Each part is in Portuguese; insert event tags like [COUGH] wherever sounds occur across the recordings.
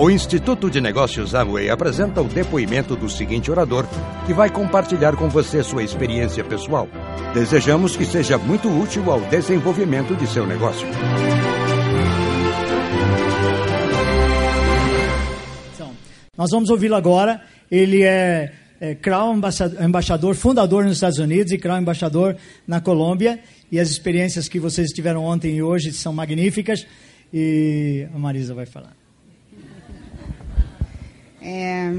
O Instituto de Negócios Amway apresenta o depoimento do seguinte orador, que vai compartilhar com você sua experiência pessoal. Desejamos que seja muito útil ao desenvolvimento de seu negócio. Então, nós vamos ouvi-lo agora. Ele é, é Crown embaixador, fundador nos Estados Unidos e Crown embaixador na Colômbia. E as experiências que vocês tiveram ontem e hoje são magníficas. E a Marisa vai falar. É,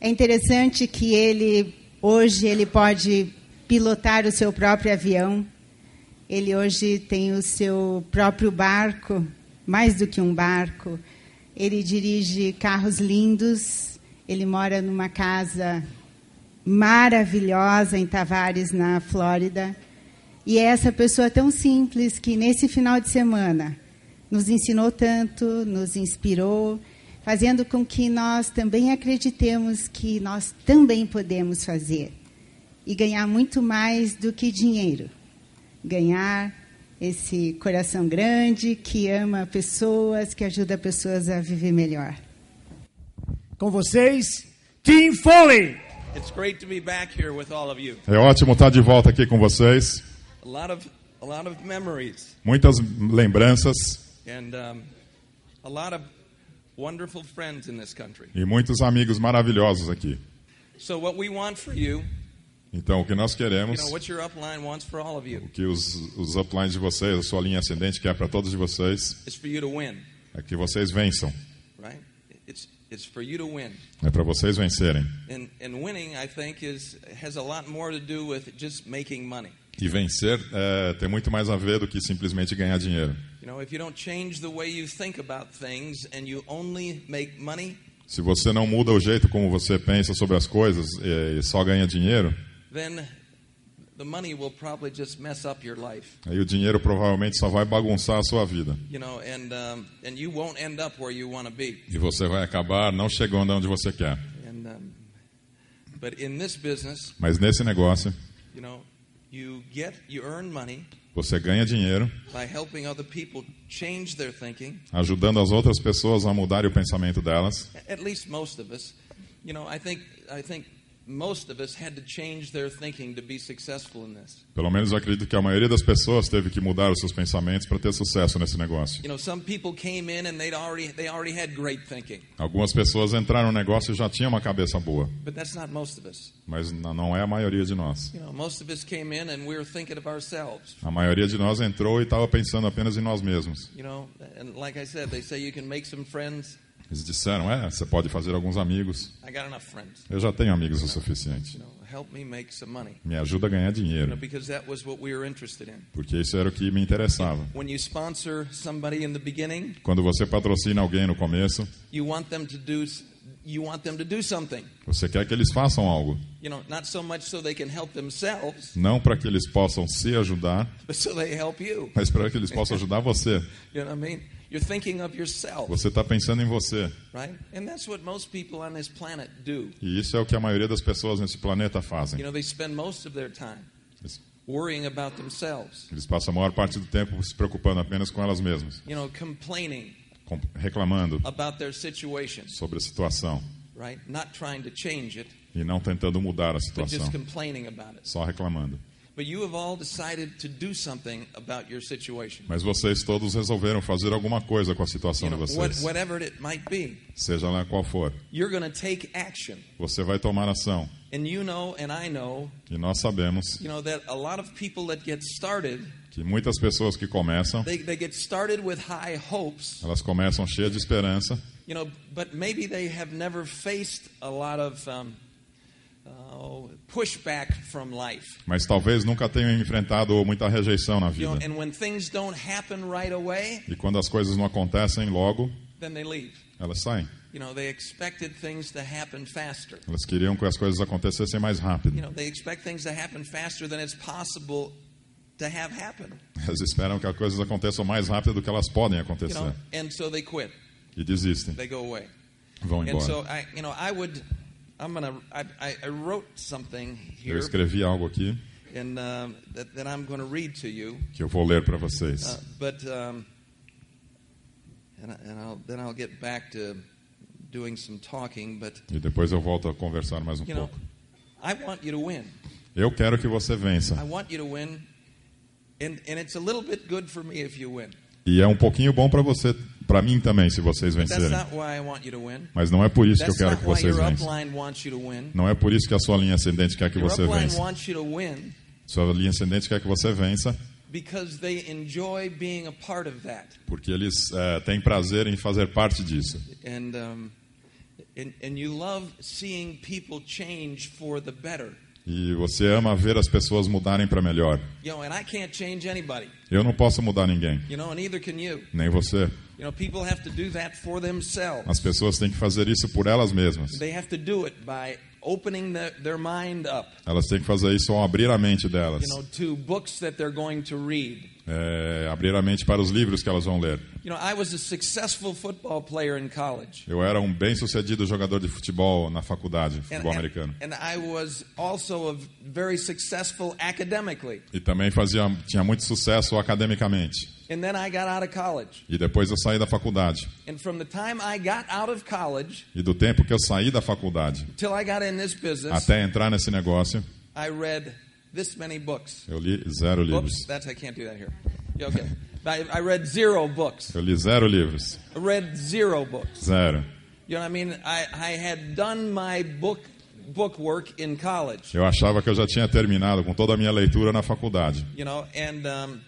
é interessante que ele hoje ele pode pilotar o seu próprio avião. Ele hoje tem o seu próprio barco, mais do que um barco. Ele dirige carros lindos. Ele mora numa casa maravilhosa em Tavares, na Flórida. E é essa pessoa tão simples que nesse final de semana nos ensinou tanto, nos inspirou fazendo com que nós também acreditemos que nós também podemos fazer e ganhar muito mais do que dinheiro. Ganhar esse coração grande que ama pessoas, que ajuda pessoas a viver melhor. Com vocês, Tim Foley. It's great to be back here with all of you. É ótimo estar de volta aqui com vocês. A lot of a lot of memories Muitas lembranças and um, a lot of wonderful friends in this country. e muitos amigos maravilhosos aqui. So what we want for you, Então, o que nós queremos, know, what your upline wants for all of you o que os, os uplines de vocês, a sua linha ascendente quer para todos de vocês, is for you to win, é que vocês vençam. right? It's it's for you to win. É para vocês vencerem. And and winning, I think, is has a lot more to do with just making money. E vencer é, tem muito mais a ver do que simplesmente ganhar dinheiro. You know, if you don't change the way you think about things and you only make money, Se você não muda o jeito como você pensa sobre as coisas e, só ganha dinheiro, then the money will probably just mess up your life. aí o dinheiro provavelmente só vai bagunçar a sua vida. You know, and and you won't end up where you want to be. E você vai acabar não chegando onde você quer. And but in this business, Mas nesse negócio, você ganha dinheiro by helping other people change their thinking. ajudando as outras pessoas a mudarem o pensamento delas. At least most of us, you know, I think I think most of us had to change their thinking to be successful in this. Pelo menos eu acredito que a maioria das pessoas teve que mudar os seus pensamentos para ter sucesso nesse negócio. You know, some people came in and they'd already they already had great thinking, Algumas pessoas entraram no negócio e já tinham uma cabeça boa, but that's not most of us. mas não é a maioria de nós. You know, most of us came in and we were thinking of ourselves. A maioria de nós entrou e estava pensando apenas em nós mesmos. You know, and like I said, they say you can make some friends. Eles disseram: é, você pode fazer alguns amigos. I got enough friends. Eu já tenho amigos o suficiente. Me make some money. Me ajuda a ganhar dinheiro, because that was what we were interested in. porque isso era o que me interessava. When you sponsor somebody in the beginning, Quando você patrocina alguém no começo, you want them to do you want them to do something. você quer que eles façam algo, não para que eles possam se ajudar, mas para que eles possam ajudar você. [LAUGHS] You know? You're thinking of yourself, Você está pensando em você. right? And that's what most people on this planet do. E isso é o que a maioria das pessoas nesse planeta fazem. You know, they spend most of their time worrying about themselves. eles passam a maior parte do tempo se preocupando apenas com elas mesmas, You know, complaining com- reclamando about their situation, sobre a situação right? Not trying to change it, e não tentando mudar a but situação, just complaining about it. só reclamando. But you have all decided to do something about your situation. Mas vocês todos resolveram fazer alguma coisa com a situação You de know, vocês, whatever it might be, seja lá qual for. you're going to take action. Você vai tomar ação. And you know, and I know, E nós sabemos you know that a lot of people that get started, que muitas pessoas que começam, they, they get started with high hopes, elas começam cheias de esperança, you know, but maybe they have never faced a lot of um, uh, pushback from life. Mas talvez nunca tenham enfrentado muita rejeição na vida. and when things don't happen right away, E quando as coisas não acontecem logo, then they leave. Elas saem. You know, they expected things to happen faster. Elas queriam que as coisas acontecessem mais rápido. You know, they expect things to happen faster than it's possible to have happen. Elas esperam que as coisas aconteçam mais rápido do que elas podem acontecer. know, and so they quit. E desistem, They go away. vão And so embora. I, you know, I would, I'm gonna, I, I, I wrote something Eu here, escrevi algo aqui and um, that, that I'm going to read to you. que eu vou ler para Uh, vocês. but um, and, I, and I'll, then I'll get back to doing some talking. But E depois eu volto a conversar mais um you know, pouco. I want you to win. Eu quero que você I vença. want you to win, and and it's a little bit good for me if you win. E é um pouquinho bom para você, para mim também, se vocês vencerem. Mas não é por isso que eu quero que vocês vençam. upline wants you to win. Não é por isso que a sua linha ascendente quer que você vença. Sua linha ascendente quer que você vença, because they enjoy being a part of that. porque eles eh, têm prazer em fazer parte disso. and and, and you love seeing people change for the better. E você ama ver as pessoas mudarem para melhor. Eu não posso mudar ninguém, nem você. You know, people have to do that for themselves. As pessoas têm que fazer isso por elas mesmas. They have to do it by opening the, their mind up, Elas têm que fazer isso ao abrir a mente delas. you know, to books that they're going to read. É, abrir a mente para os livros que elas vão ler. You know, I was a successful football player in college. Eu era um bem-sucedido jogador de futebol na faculdade, And, futebol americano. and I was also a very successful academically. E também fazia, tinha muito sucesso academicamente. And then I got out of college. E depois eu saí da faculdade. And from the time I got out of college E do tempo que eu saí da faculdade till I got in this business, até entrar nesse negócio, I read this many books. eu li zero Oops, livros. that's I can't do that here. Okay. I, read zero books. Eu li zero livros. I read zero books. Zero. You know what I mean? I, I had done my book book work in college. Eu achava que eu já tinha terminado com toda a minha leitura na faculdade. You know, and um,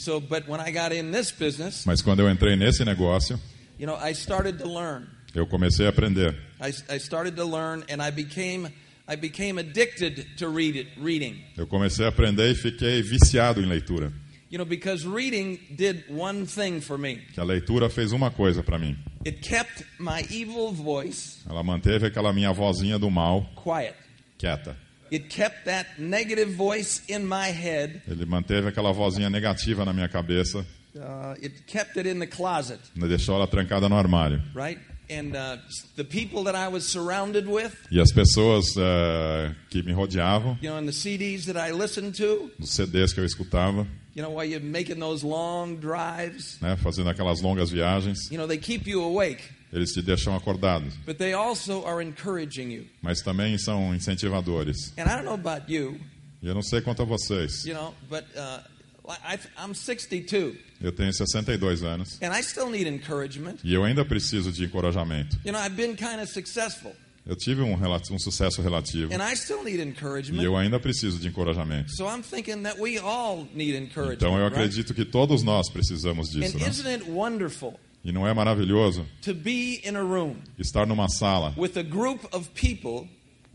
so, but when I got in this business, Mas quando eu entrei nesse negócio, you know, I started to learn. eu comecei a aprender. I, I started to learn, and I became I became addicted to read it, reading. Eu comecei a aprender e fiquei viciado em leitura. You know, because reading did one thing for me. Que a leitura fez uma coisa para mim. It kept my evil voice Ela manteve aquela minha vozinha do mal quiet. quieta. It kept that negative voice in my head. Ele manteve aquela vozinha negativa na minha cabeça, Uh, it kept it in the closet, deixou ela trancada no armário. right? And uh, the people that I was surrounded with, E as pessoas eh, que me rodeavam, you know, and the CDs that I listened to, nos CDs que eu escutava, you know, while you're making those long drives, né, fazendo aquelas longas viagens, you know, they keep you awake, eles te deixam acordado, but they also are encouraging you. mas também são incentivadores. And I don't know about you, E eu não sei quanto a vocês. you know, but uh, I, I'm 62, Eu tenho 62 anos and I still need encouragement. e eu ainda preciso de encorajamento. You know, I've been kind of successful, Eu tive um, um sucesso relativo and I still need e encouragement. eu ainda preciso de encorajamento. So I'm thinking that we all need encouragement. Então eu right? acredito que todos nós precisamos disso, And né? E não é maravilhoso to be in a room estar numa sala with a group of people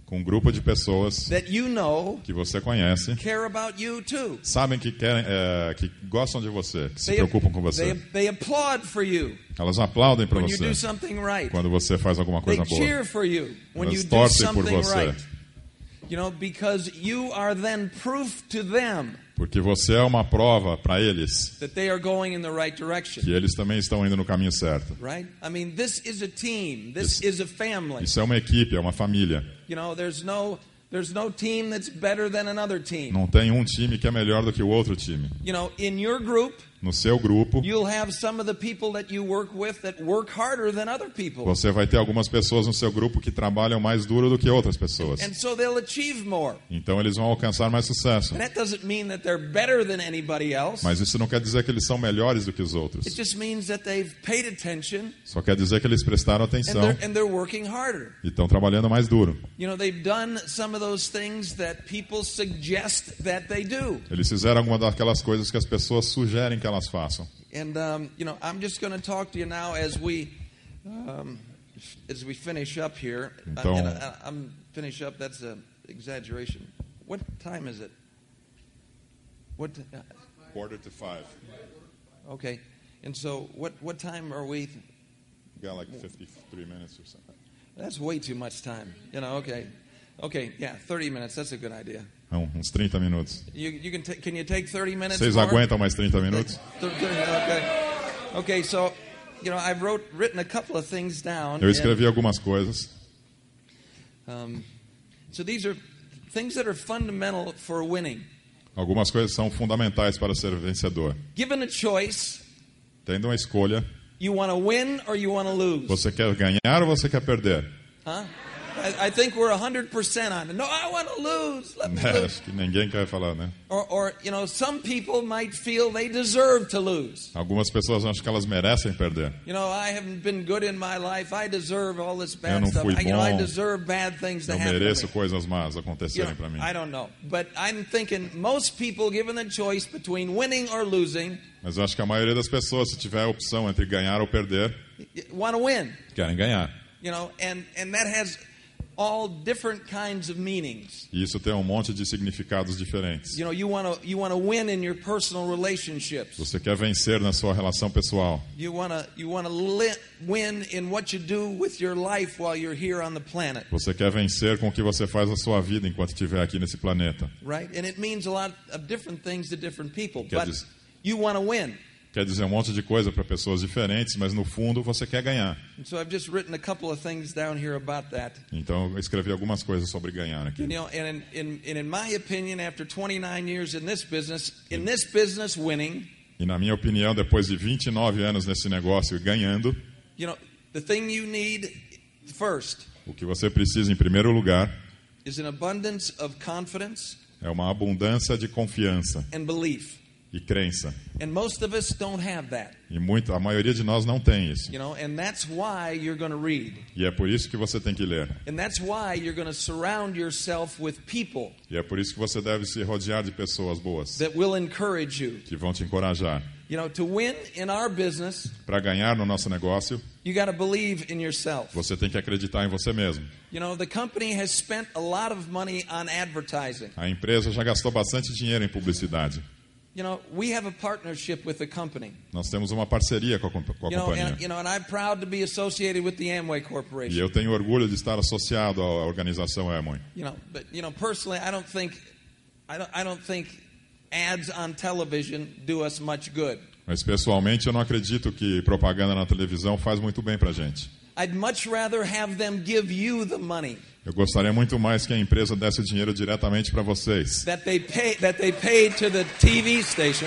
com um grupo de pessoas that you know que você conhece, care about you too? sabem que querem, é, que gostam de você, que se They, preocupam com they, você. they you Elas aplaudem para você right. quando você faz alguma They coisa boa. cheer for you when Elas you do torcem por você. right. You know, because you are then proof to them Porque você é uma prova para eles that they are going in the right direction. que eles também estão indo no caminho certo. Right? I mean, this is a team. This Isso- is a family. Isso é uma equipe, é uma família. You know, there's no there's no team that's better than another team. Não tem um time que é melhor do que o outro time. You know, in your group, No seu grupo, you'll have some of the people that you work with that work harder than other people. você vai ter algumas pessoas no seu grupo que trabalham mais duro do que outras pessoas. And so they'll achieve more. Então eles vão alcançar mais sucesso. And that doesn't mean that they're better than anybody else. Mas isso não quer dizer que eles são melhores do que os outros. It just means that they've paid attention Só quer dizer que eles prestaram and atenção they're, and they're working harder. e estão trabalhando mais duro. You know, they've done some of those things that people suggest that they do. Eles fizeram alguma daquelas coisas que as pessoas sugerem que elas façam. And um, you know, I'm just going to talk to you now as we um, as we finish up here. Então- and I, I'm finish up. That's an exaggeration. What time is it? What? Uh, Quarter to five. okay. And so, what what time are we Got like 53 minutes or something. That's way too much time. You know, okay. Okay, yeah, 30 minutes. That's a good idea. Não, uns 30 minutos. You, you can, can you take 30 minutes? Vocês more? aguentam mais 30 minutos? Okay. Okay, so, you know, I've wrote, written a couple of things down. Eu and, escrevi algumas coisas. um, so these are things that are fundamental for winning. Algumas coisas são fundamentais para ser vencedor. Given a choice, Tendo uma escolha, you want to win or you want to lose? você quer ganhar ou você quer perder? Huh? I, I think we're 100% on it. No, I want to lose. Let me [LAUGHS] lose. Acho que ninguém quer falar, né? Or, or, you know, some people might feel they deserve to lose. Algumas pessoas acham que elas merecem perder. You know, I haven't been good in my life. I deserve all this Eu bad não stuff. fui I, you know, I bom. deserve bad things to Eu happen to mereço me. coisas más You acontecerem para mim. I don't know. But I'm thinking most people, given the choice between winning or losing, Mas eu acho que a maioria das pessoas, se tiver a opção entre ganhar ou perder, want to win. querem ganhar. You know, and, and that has all different kinds of meanings. Isso tem um monte de significados diferentes. You know, you want to you want to win in your personal relationships. Você quer vencer na sua relação pessoal. You want to you want to win in what you do with your life while you're here on the planet, Você quer vencer com o que você faz na sua vida enquanto estiver aqui nesse planeta. right? And it means a lot of different things to different people, Quer but dizer- you want to win. Quer dizer um monte de coisa para pessoas diferentes, mas no fundo você quer ganhar. So. Então eu escrevi algumas coisas sobre ganhar aqui. You know, and in, in, in my opinion, after 29 years in this business, in this business winning, E na minha opinião, depois de 29 anos nesse negócio ganhando, you know, the thing you need first o que você precisa em primeiro lugar is an abundance of confidence é uma abundância de confiança and belief. E crença. And most of us don't have that, E muito, a maioria de nós não tem isso. you know, and that's why you're going to read. E é por isso que você tem que ler. And that's why you're going to surround yourself with people E é por isso que você deve se rodear de pessoas boas that will encourage you. que vão te encorajar. You know, to win in our business, Para ganhar no nosso negócio, you believe in yourself. você tem que acreditar em você mesmo. You know, the company has spent a lot of money on advertising. A empresa já gastou bastante dinheiro em publicidade. You know, we have a partnership with the company. Nós temos uma parceria com a, com a You know, companhia. and, you know, and I'm proud to be associated with the Amway E Corporation. eu tenho orgulho de estar associado à organização Amway. You know, but you know, personally, I don't think, I don't, I don't think ads on television do us much good. Mas pessoalmente eu não acredito que propaganda na televisão faz muito bem pra gente. I'd much rather have them give you the money Eu gostaria muito mais que a empresa desse o dinheiro diretamente para vocês. pay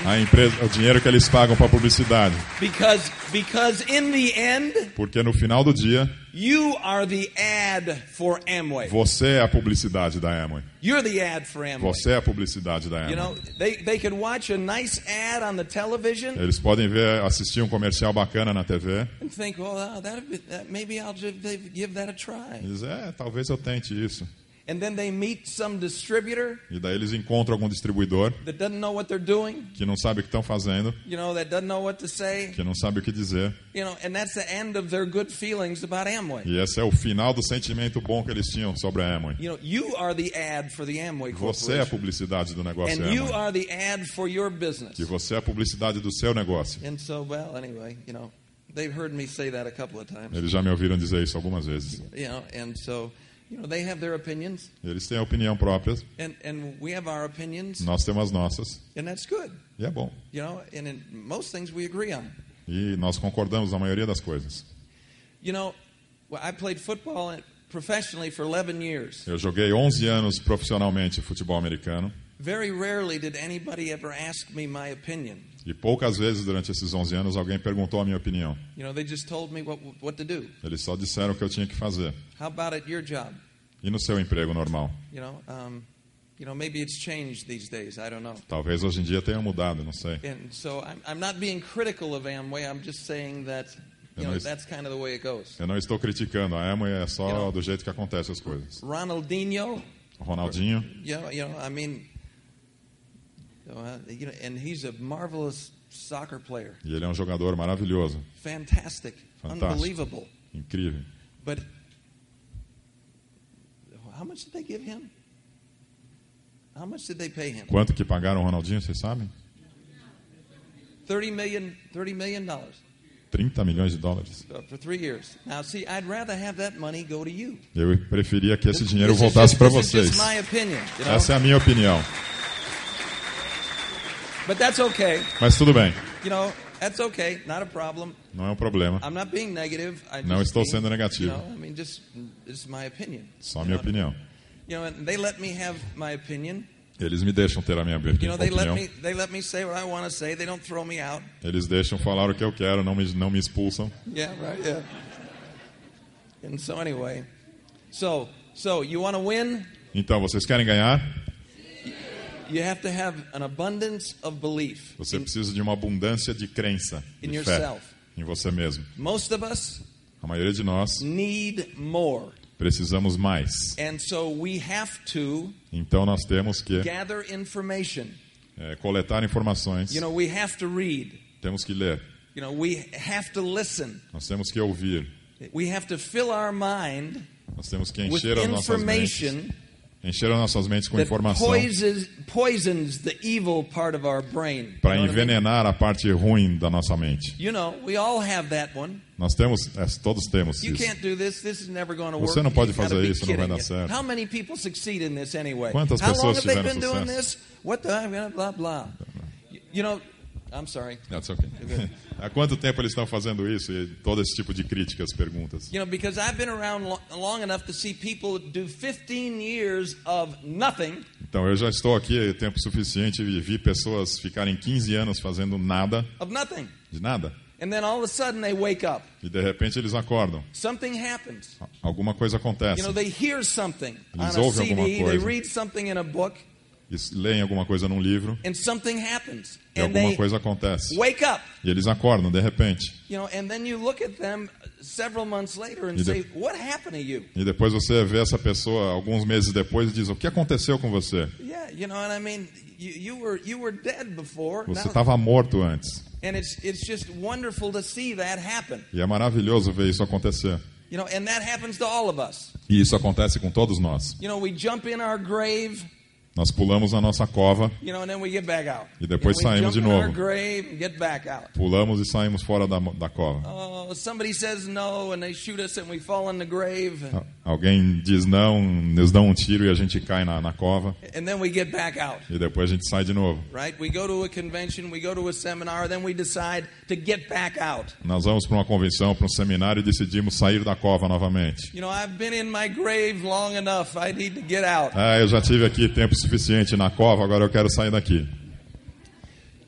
A empresa, o dinheiro que eles pagam para publicidade, because because in the end, porque no final do dia you are the ad for Amway. você é a publicidade da Amway. You're the ad for Amway. Você é a publicidade da You know, Amway. they, they could watch a nice ad on the television Eles podem ver, assistir um comercial bacana na TV and think, well, uh, that, maybe I'll give that a try. dizer, é, talvez eu tente isso. And then they meet some distributor E daí eles encontram algum distribuidor that doesn't know what they're doing, que não sabe o que estão fazendo, you know, that doesn't know what to say, que não sabe o que dizer. you know, and that's the end of their good feelings about Amway. E esse é o final do sentimento bom que eles tinham sobre a Amway. You know, you are the ad for the Amway Você é a publicidade do negócio Amway. are the ad for your business. E você é a publicidade do seu negócio. And so, well, anyway, you know, they've heard me say that a couple of times. Eles já me ouviram dizer isso algumas vezes. You know, and so, you know, they have their opinions, Eles têm a opinião própria, and, and we have our opinions, nós temos as nossas. and that's good. E é bom. You know, and in most things we agree on. E nós concordamos na maioria das coisas. You know, I played football professionally for 11 years. Eu joguei 11 anos profissionalmente futebol americano. Very rarely did anybody ever ask me my opinion. E poucas vezes durante esses 11 anos alguém perguntou a minha opinião. You know, they just told me what, what to do. Eles só disseram o que eu tinha que fazer. How about at your job? E no seu emprego normal? You know, um, you know, maybe it's changed these days. I don't know. Talvez hoje em dia tenha mudado, não sei. And so I'm, I'm not being critical of Amway. I'm just saying that, you know, nice. that's kind of the way it goes. Eu não estou criticando, a Amway é só do jeito que acontece as coisas. Ronaldinho, Ronaldinho, you know I mean, uh, you know, and he's a marvelous soccer player. E ele é um jogador maravilhoso, Fantastic, Fantástico. unbelievable. incrível. But how much did they give him? How much did they pay him? Quanto que pagaram o Ronaldinho, vocês sabem? 30 million, 30 million dollars. 30 milhões de dólares. for three years. Now, see, I'd rather have that money go to you. Eu preferia que esse dinheiro voltasse para vocês. Essa é a minha opinião. But that's okay. Mas tudo bem, You know, that's okay. Not a problem. não é um problema. I'm not being negative. I Não just estou being- sendo negativo. You know, I mean, just is my opinion. Só minha know, opinião. You know, and they let me have my opinion. Eles me deixam ter a minha opinião. Eles deixam falar o que eu quero, não me, não me expulsam. Yeah, right. Yeah. And so anyway, so so you want to win? Então, vocês querem ganhar? You have to have an abundance of belief. Você precisa de uma abundância de crença, In de fé yourself. em você mesmo. Most of us A maioria de nós need more. precisamos mais. And so we have to Então, nós temos que gather information. é, coletar informações, You know, we have to read. temos que ler, You know, we have to listen. nós temos que ouvir, We have to fill our mind nós temos que with encher as nossas mentes, information encher as nossas mentes com informação para envenenar a parte ruim da nossa mente. You know, we all have that one. Nós temos, é, todos temos isso. Você não pode fazer isso, não vai dar certo. How many people succeed in this anyway? Quantas How long pessoas have they tiveram been doing sucesso? this? What the blah? You- You know, I'm sorry. That's okay. [LAUGHS] Há quanto tempo eles estão fazendo isso e todo esse tipo de críticas, perguntas? You know, because I've been around lo- long enough to see people do 15 years of nothing, Então, eu já estou aqui tempo suficiente e vi pessoas ficarem 15 anos fazendo nada, of nothing. de nada, And then all of a sudden they wake up. e de repente eles acordam. Something happens. Alguma coisa acontece. You know, they hear something Eles on a ouvem alguma CD, they coisa. read something in a book, leem alguma coisa num livro and something happens. e alguma coisa acontece. E eles acordam, de repente. And E depois você vê essa pessoa alguns meses depois e diz: O que aconteceu com você? Você estava morto antes. and it's it's just wonderful to see that happen. E é maravilhoso ver isso acontecer. You know, and that happens to all of us. E isso acontece com todos nós. You know, we jump in our grave, Nós pulamos na nossa cova, you know, and then we get back out. E depois You know, saímos de novo. grave pulamos e saímos fora da, da cova. Oh, no, Alguém diz não, nos dão um tiro e a gente cai na, na cova. and then we get back out. E depois a gente sai de novo. Right? We go to a convention, we go to a seminar, then we decide to get back out. Nós vamos para uma convenção, para um seminário e decidimos sair da cova novamente. You know, I've been in my grave long enough. I need to get out. Ah, eu já tive aqui tempo suficiente na cova, agora eu quero sair daqui.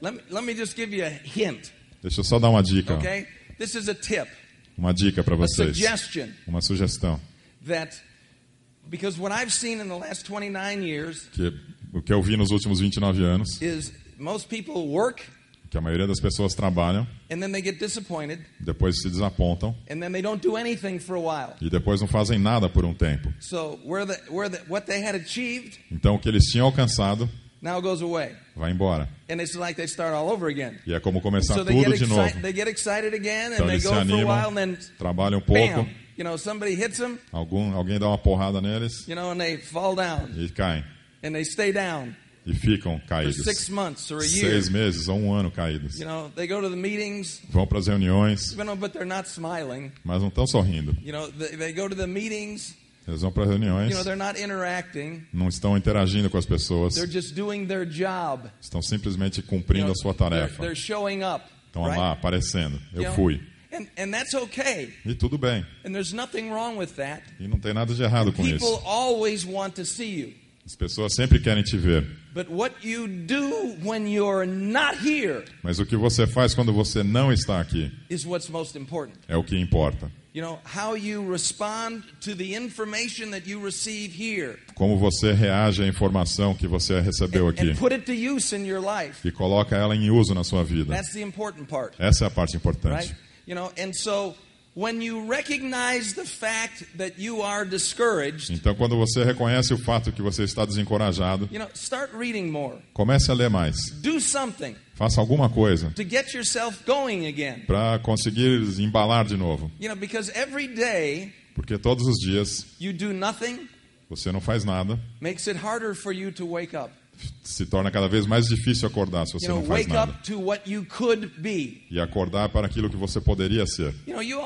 Let me, let me just give you a hint, Deixa eu só dar uma dica. okay? This is a tip, Uma dica para vocês. suggestion Uma sugestão. that because what I've seen in the last 29 years Que o que eu vi nos últimos 29 anos, is most people work que a maioria das pessoas trabalham, and then they get disappointed depois se desapontam and then they don't do anything for a while. e depois não fazem nada por um tempo. So where the, where the, what they had achieved Então o que eles tinham alcançado now goes away. vai embora. And it's like they start all over again. E é como começar So they tudo get, de novo. excited, they get excited again Então and they eles se go for a animam, while and then trabalham um pouco, bam, you know, somebody hits them, algum, alguém dá uma porrada neles you know, and they fall down e caem. and they stay down E ficam caídos. six months or a year. Seis meses ou um ano caídos. You know, they go to the meetings, Vão para as reuniões, you know, but they're not smiling. mas não estão sorrindo. You know, they, go to the meetings, Eles vão para as reuniões, they're não estão interagindo com as pessoas, They're just doing their job. estão simplesmente cumprindo a sua they're, tarefa. they're showing up. Estão right? lá aparecendo. Eu fui. And, and that's okay. E tudo bem. And there's nothing wrong with that. E não tem nada de errado com People isso. always want to see you. As pessoas sempre querem te ver. But what you do when you're not here Mas o que você faz quando você não está aqui is what's most important. é o que importa. Como você reage à informação que você recebeu aqui and put it to use in your life. e coloca ela em uso na sua vida. That's the important part, Essa é a parte right? importante. You know, and so when you recognize the fact that you are discouraged, Então, quando você reconhece o fato que você está desencorajado, you know, start reading more. comece a ler mais. Do something Faça alguma coisa to get yourself going again. para conseguir embalar de novo. You know, because every day Porque todos os dias you do nothing você não faz nada makes it harder for you to wake up. Se torna cada vez mais difícil acordar se você You know, não faz nada. E acordar para aquilo que você poderia ser. You know, you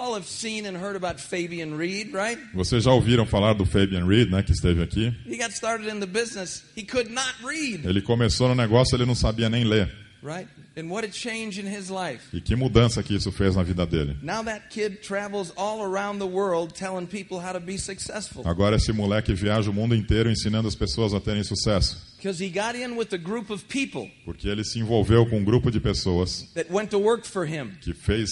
Reed, right? Vocês já ouviram falar do Fabian Reed, né, que esteve aqui? He got started in the business. He could not read, Ele começou no negócio, ele não sabia nem ler. right? And what a change in his life. E que mudança que isso fez na vida dele. Now that kid travels all around the world telling people how to be successful Agora esse moleque viaja o mundo inteiro ensinando as pessoas a terem sucesso, because he got in with a group of people porque ele se envolveu com um grupo de pessoas that went to work for him que fez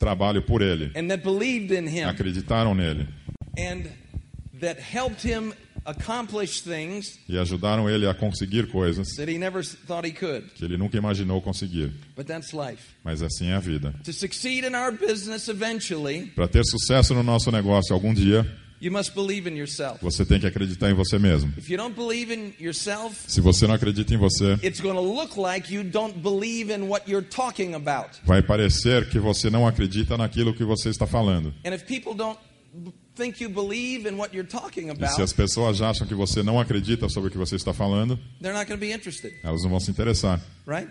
trabalho por ele, and that believed in him acreditaram nele and that helped him accomplish things e ajudaram ele a conseguir coisas that he never s- thought he could. que ele nunca imaginou conseguir. But that's life. Mas assim é a vida. To succeed in our business eventually, Para ter sucesso no nosso negócio algum dia, you must believe in yourself. você tem que acreditar em você mesmo. If you don't believe in yourself, Se você não acredita em você, it's going to look like you don't believe in what you're talking about. vai parecer que você não acredita naquilo que você está falando. And if people don't b- think you believe in what you're talking E se as pessoas acham que você não acredita sobre o que você está falando, they're not going to be interested, elas não vão se interessar. right?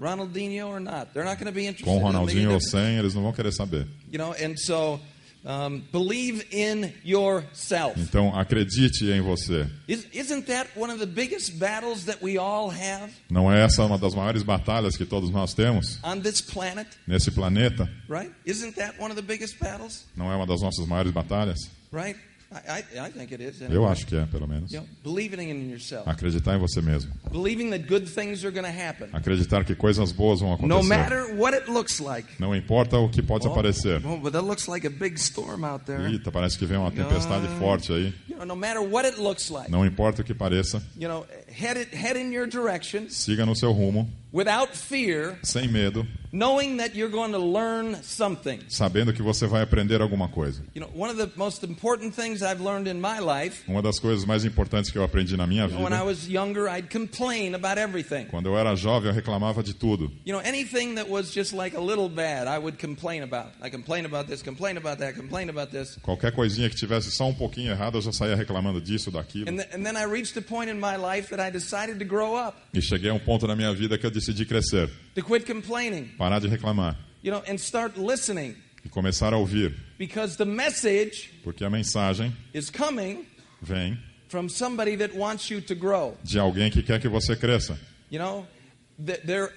Ronaldinho or not, they're not going to be interested. Com Ronaldinho ou sem, eles não vão querer saber. You know, and so um, believe in yourself. Então, acredite em você. Is, isn't that one of the biggest battles that we all have Não é essa uma das maiores batalhas que todos nós temos on this planet, nesse planeta? right? Isn't that one of the biggest battles, Não é uma das nossas maiores batalhas? right? Eu acho que é, pelo menos. Acreditar em você mesmo. Acreditar que coisas boas vão no acontecer. matter what it looks like. Não importa o que pode aparecer. But that looks like a big storm out there. Eita, parece que vem uma tempestade forte aí. You know, no matter what it looks like, Não importa o que pareça, siga no seu rumo, without fear, sem medo, knowing that you're going to learn something. sabendo que você vai aprender alguma coisa. You know, one of the most important things I've learned in my life, Uma das coisas mais importantes que eu aprendi na minha know, when I vida, was younger, I'd complain about everything. quando eu era jovem, eu reclamava de tudo. You know, anything that was just like a little bad, I would complain about. I complain about this, complain about that, complain about this. Qualquer coisinha que tivesse só um pouquinho errado, eu já saía reclamando disso, daquilo. And, th- and then I reached a point in my life that I decided to grow up, E cheguei a um ponto na minha vida que eu decidi crescer, to quit complaining, parar de reclamar you know, and start listening. e começar a ouvir, Because the message porque a mensagem is coming vem from somebody that wants you to grow. de alguém que quer que você cresça. You know, th- there,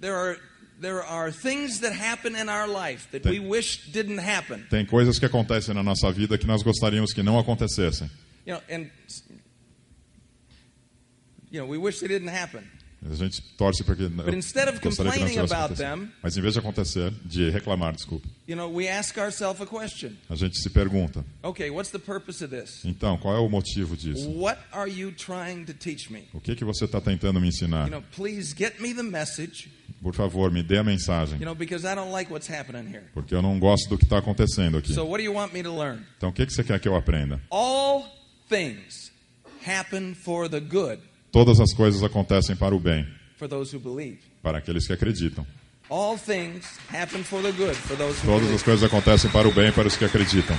there are there are things that happen in our life that we wish didn't happen. Tem coisas que acontecem na nossa vida que nós gostaríamos que não acontecessem. You know, and you know, we wish they didn't happen. A gente torce para que But instead of gostaria que não Mas em vez de acontecer, de reclamar, desculpa, You know, we ask ourselves a question. a gente se pergunta: Okay, what's the purpose of this? então, qual é o motivo disso? What are you trying to teach me? O que que você está tentando me ensinar? You know, please get me the message, Por favor, me dê a mensagem, you know, because I don't like what's happening here. porque eu não gosto do que está acontecendo aqui. So what do you want me to learn? Então, o que que você quer que eu aprenda? All things happen for the good Todas as coisas acontecem para o bem, for those who believe. para aqueles que acreditam. All things happen for the good for those who Todas believe. as coisas acontecem para o bem para os que acreditam.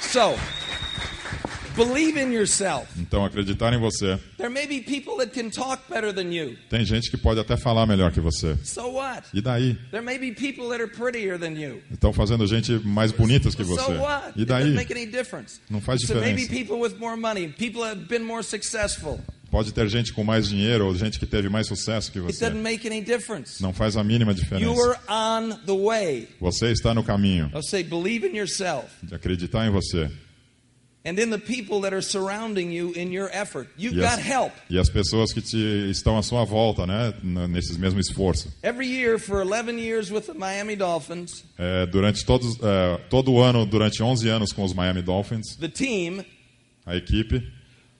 So, believe in yourself. Então, acreditar em você. There may be people that can talk better than you. Tem gente que pode até falar melhor que você. So what? E daí? There may be people that are prettier than you. Estão fazendo gente mais bonitas que você. So what? E It doesn't daí? make any difference. Não faz So maybe diferença. people with more money, people have been more successful. Pode ter gente com mais dinheiro ou gente que teve mais sucesso que você. Não faz a mínima diferença. Você está no caminho say, de acreditar em você. and in the people that are surrounding you in your effort. You've E got as, help. e as pessoas que te, estão à sua volta, né, nesses mesmo esforço. Every year for 11 years with the Miami Dolphins, É, durante todos, é, todo ano, durante 11 anos com os Miami Dolphins, the team a equipe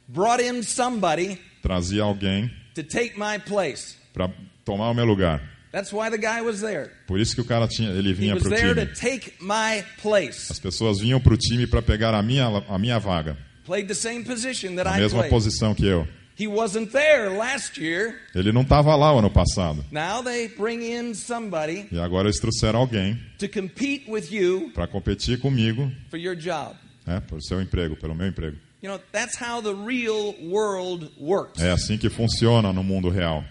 brought in somebody trazia alguém to take my place. para tomar o meu lugar. That's why the guy was there. Por isso que o cara tinha, ele vinha para o time. to take my place. As pessoas vinham para o time para pegar a minha, a minha vaga, Played the same position that a I mesma played. posição que eu. He wasn't there last year. Ele não estava lá o ano passado. Now they bring in somebody E agora eles trouxeram alguém to compete with you para competir comigo, for your job. né, por seu emprego, pelo meu emprego. You know, that's how the real world works. É assim que funciona no mundo real.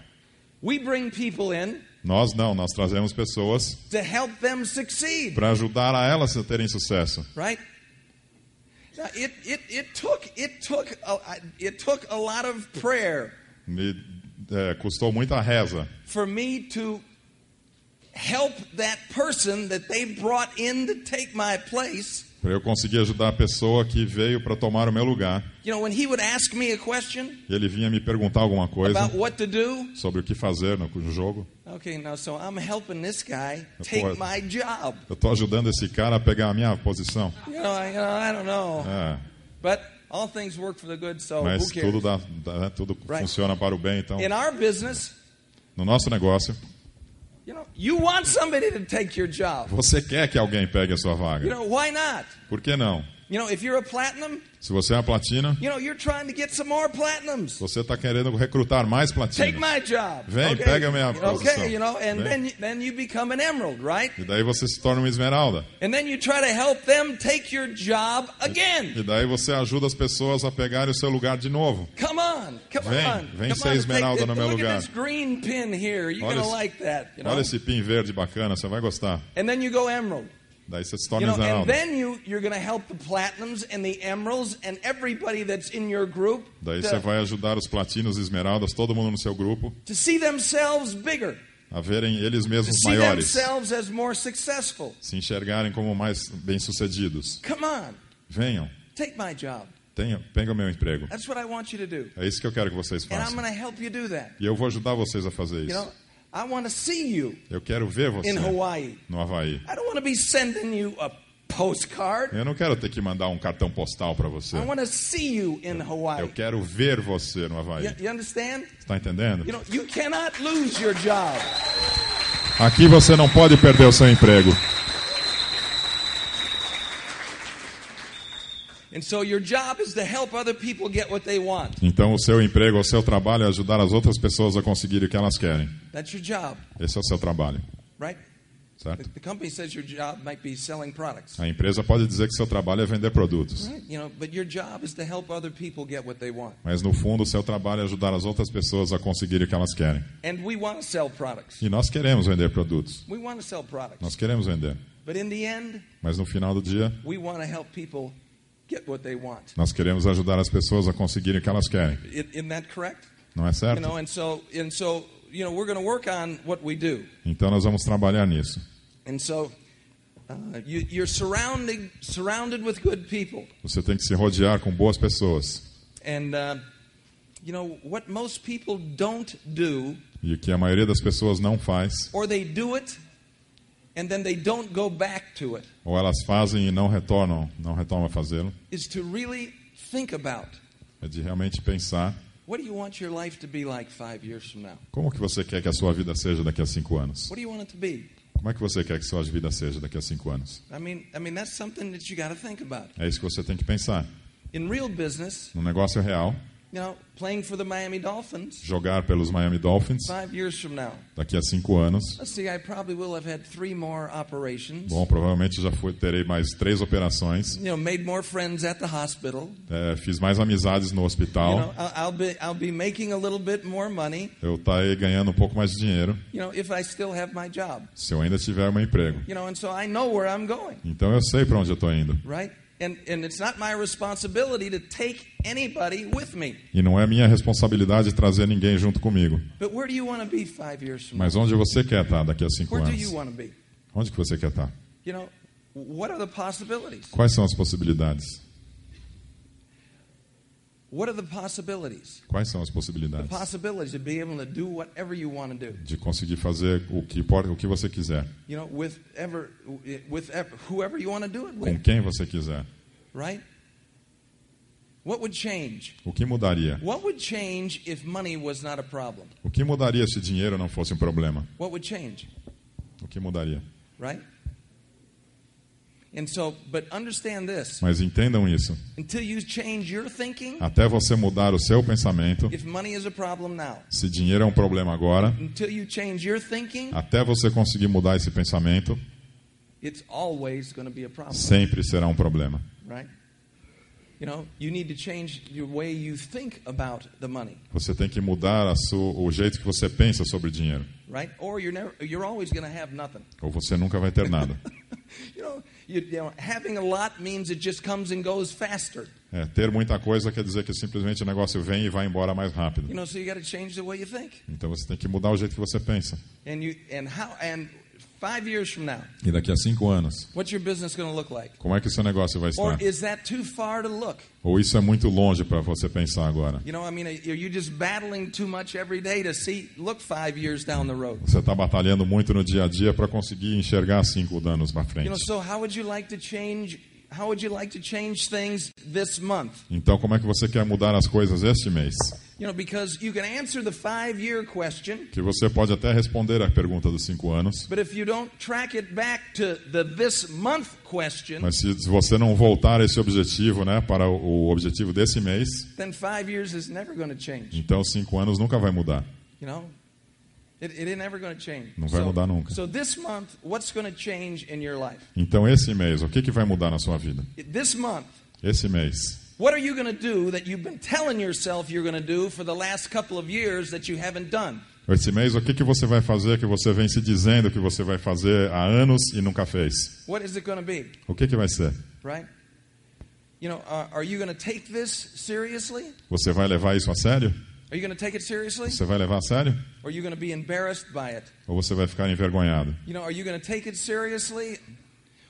We bring people in Nós não, nós trazemos pessoas para ajudar a elas a terem sucesso. right? It, it, it took it took a, it took a lot of prayer Me é, custou muita reza for me to help that person that they brought in to take my place. Para eu conseguir ajudar a pessoa que veio para tomar o meu lugar. You know, when he would ask me a question ele vinha me perguntar alguma coisa about what to do, sobre o que fazer no jogo. okay, now so I'm helping this guy Of take course. my job. Eu estou ajudando esse cara a pegar a minha posição. You know, I, you know, I don't know, É, but all things work for the good, so mas tudo, dá, dá- tudo Right. funciona para o bem. Então, In our business, no nosso negócio, você quer que alguém pegue a sua You vaga. know, why not? Por que não? You know, if you're a platinum, Se você é a platina, you know, you're trying to get some more platinums. você está querendo recrutar mais Take platinas. my job. Vem, okay? pega a minha Okay, posição. you know, and then then you become an emerald, right? E daí você se torna uma esmeralda. And then you try to help them take your job again. E daí você ajuda as pessoas a pegarem o seu lugar de novo. Come on, come Vem, on. vem come ser on, esmeralda no meu lugar. Olha esse- like that, you know. Olha esse pin verde bacana, você vai gostar. And then you go emerald. Daí você se You torna know, and esmeralda. then you you're going to help the platinums and the emeralds and everybody that's in your group Daí to, você vai ajudar os platinos e esmeraldas, todo mundo no seu grupo, to see themselves bigger, a verem eles to mesmos see maiores, themselves as more successful. se enxergarem como mais bem-sucedidos. Come on, Venham, take my job. pega o meu emprego. That's what I want you to do. É isso que eu quero que vocês And I'm façam. going to help you do that. E eu vou ajudar vocês a fazer You isso. know, I want to see you Eu quero ver você in Hawaii. no Havaí. I don't want to be sending you a postcard. Eu não quero ter que mandar um cartão postal para você. I want to see you in Hawaii. Eu quero ver você no Havaí. You, you understand? Está entendendo? You know, you cannot lose your job. Aqui você não pode perder o seu emprego. And so your job is to help other people get what they want. Então o seu emprego, o seu trabalho é ajudar as outras pessoas a conseguirem o que elas querem. That's your job, Esse é o seu trabalho, right? Certo? the company says your job might be selling products. A empresa pode dizer que seu trabalho é vender produtos, Right? You know, but your job is to help other people get what they want. mas no fundo o seu trabalho é ajudar as outras pessoas a conseguirem o que elas querem. And we want to sell products. E nós queremos vender produtos. We want to sell products. Nós queremos vender, But in the end, mas no final do dia we want to help people get what they want. nós queremos ajudar as pessoas a conseguirem o que elas querem. Não é certo? know, and so and so, you know, we're going to work on what we do. Então nós vamos trabalhar nisso. And so uh, you, you're surrounded surrounded with good people. Você tem que se rodear com boas pessoas. And uh, you know what most people don't do, E o que a maioria das pessoas não faz, or they do it, ou elas fazem e não retornam, não retornam a fazê-lo, is to really think about é de realmente pensar what do you want your life to be like five years from now? como que você quer que a sua vida seja daqui a cinco anos. What do you want it to be? Como é que você quer que sua vida seja daqui a cinco anos? I mean, I mean that's something that you got to think about. É isso que você tem que pensar. In real business, No negócio real, you know, playing for the Miami Dolphins jogar pelos Miami Dolphins five years from now. daqui a cinco anos. Let's see, I probably will have had three more operations. Bom, provavelmente já fui, terei mais três operações. You know, made more friends at the hospital. É, fiz mais amizades no You know, hospital. I'll, I'll be I'll be making a little bit more money. Eu estarei ganhando um pouco mais de dinheiro You know, if I still have my job. se eu ainda tiver meu emprego. You know, and so I know where I'm going, Então eu sei para onde eu estou indo. right? And and it's not my responsibility to take anybody with me. E não é minha responsabilidade trazer ninguém junto comigo. But where do you want to be five years from now? Mas onde você quer estar daqui a cinco Where do anos? you want to be? Onde que você quer estar? You know, what are the possibilities? Quais são as possibilidades? What are the possibilities? Quais são as The possibilidades possibilities of being able to do whatever you want to do. de conseguir fazer o que importa, o que você quiser, You know, with ever, with ever, whoever you want to do it com quem você quiser? right? What would change? O que mudaria? What would change if money was not a problem? O que mudaria se dinheiro não fosse um problema? What would change? O que mudaria? Right? And so, but understand this Mas entendam isso. until you change your thinking, Até você mudar o seu pensamento, if money is a problem now, se dinheiro é um problema agora, until you change your thinking, até você conseguir mudar esse pensamento, it's always going to be a problem, sempre será um problema. right? Você tem que mudar sua, o jeito que você pensa sobre dinheiro. right? Or you're never, you're always going to have nothing. Ou você nunca vai ter nada. [LAUGHS] You know, you, you know, having a lot means it just comes and goes faster. É, ter muita coisa quer dizer que simplesmente o negócio vem e vai embora mais rápido. You know, so you got to change the way you think. Então você tem que mudar o jeito que você pensa. And you and how and five years from now, E daqui a cinco anos, what's your business going to look like? como é que o seu negócio vai Or estar? is that too far to look? Ou isso é muito longe para você pensar agora? You know, I mean, are you just battling too much every day to see look five years down the road? Você está batalhando muito no dia a dia para conseguir enxergar cinco anos para You frente. know, so how would you like to change? How would you like to change things this month? Então, como é que você quer mudar as coisas este mês? You know, because you can answer the five-year question, Que você pode até responder a pergunta dos cinco anos, but if you don't track it back to the this month question, mas se você não voltar esse objetivo, né, para o o objetivo desse mês, then five years is never going to change. então cinco anos nunca vai mudar. You know, it, it ain't to change. Não vai so, mudar nunca. so this month, what's going to change in your life? Então, esse mês, o que, que vai mudar na sua vida? This month, Esse mês, what are you going to do that you've been telling yourself you're going to do for the last couple of years that you haven't done? esse mês, o que, que você vai fazer que você vem se dizendo que você vai fazer há anos e nunca fez? What is it going to be? O que, que vai ser? Right? You know, uh, are you going to take this seriously? Você vai levar isso a sério? Are you going to take it seriously? Você vai levar a sério? Or are you going to be embarrassed by it? Ou você vai ficar envergonhado? You know, are you going to take it seriously?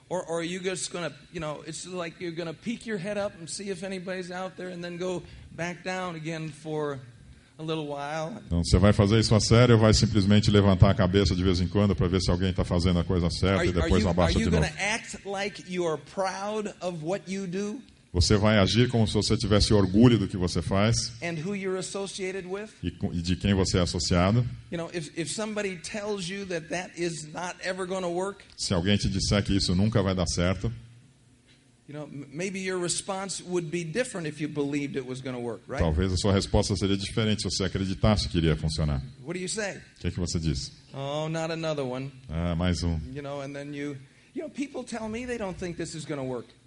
Or, or are you just going to, you know, it's like you're going to peek your head up and see if anybody's out there and then go back down again for a little while? Então, você vai fazer isso a sério ou vai simplesmente levantar a cabeça de vez em quando para ver se alguém está fazendo a coisa certa Are, e are depois you, are abaixa you de novo? act like you are proud of what you do Você vai agir como se você tivesse orgulho do que você faz and who you're associated with? e e de quem você é associado. You know, if, if that that work, Se alguém te disser que isso nunca vai dar certo, you know, work, right? talvez a sua resposta seria diferente se você acreditasse que iria funcionar. O que, é que você diz? Oh, not another one. Ah, mais um. You know, and then you,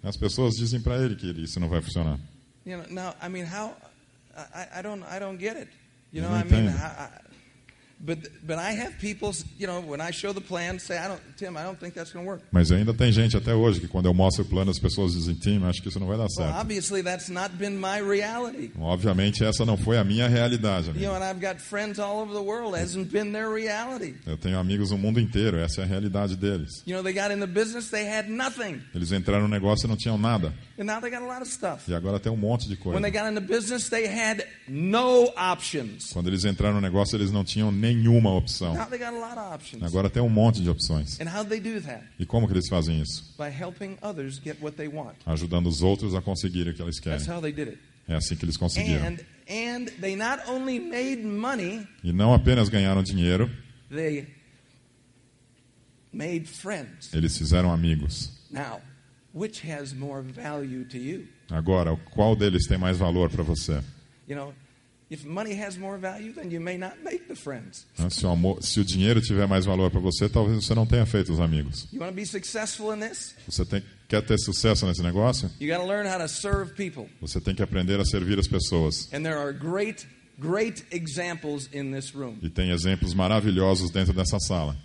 As pessoas dizem para ele que isso não vai funcionar. You know, now, I mean, how? I, I don't, I don't get it. You know, I mean, entendo. Mas ainda tem gente até hoje que quando eu mostro o plano as pessoas dizem, Tim, acho que isso não vai dar Well, certo. obviously, that's not been my reality. Obviamente essa não foi a minha realidade. You know, amigo. and I've got friends all over the world. Hasn't been their reality. Eu tenho amigos no mundo inteiro, essa é a realidade deles. You know, they got in the business, they had nothing, Eles entraram no negócio e não tinham nada. and now they got a lot of stuff. E agora tem um monte de coisa. When they got in the business, they had no options. Quando eles entraram no negócio, eles não tinham nenhuma opção. Agora tem um monte de opções. E como que eles fazem isso? By helping others get what they want. Ajudando os outros a conseguirem o que eles querem. É assim que eles conseguiram. And and they not only made money, E não apenas ganharam dinheiro, they made friends. eles fizeram amigos. Now, which has more value to you? Agora, qual deles tem mais valor para você? You know, Se o, amor- se o dinheiro tiver mais valor para você, talvez você não tenha feito os amigos. You want to be successful in this? Você tem, quer ter sucesso nesse negócio? You got to learn how to serve people. Você tem que aprender a servir as pessoas. And there are great, great examples in this room E tem exemplos maravilhosos dentro dessa sala.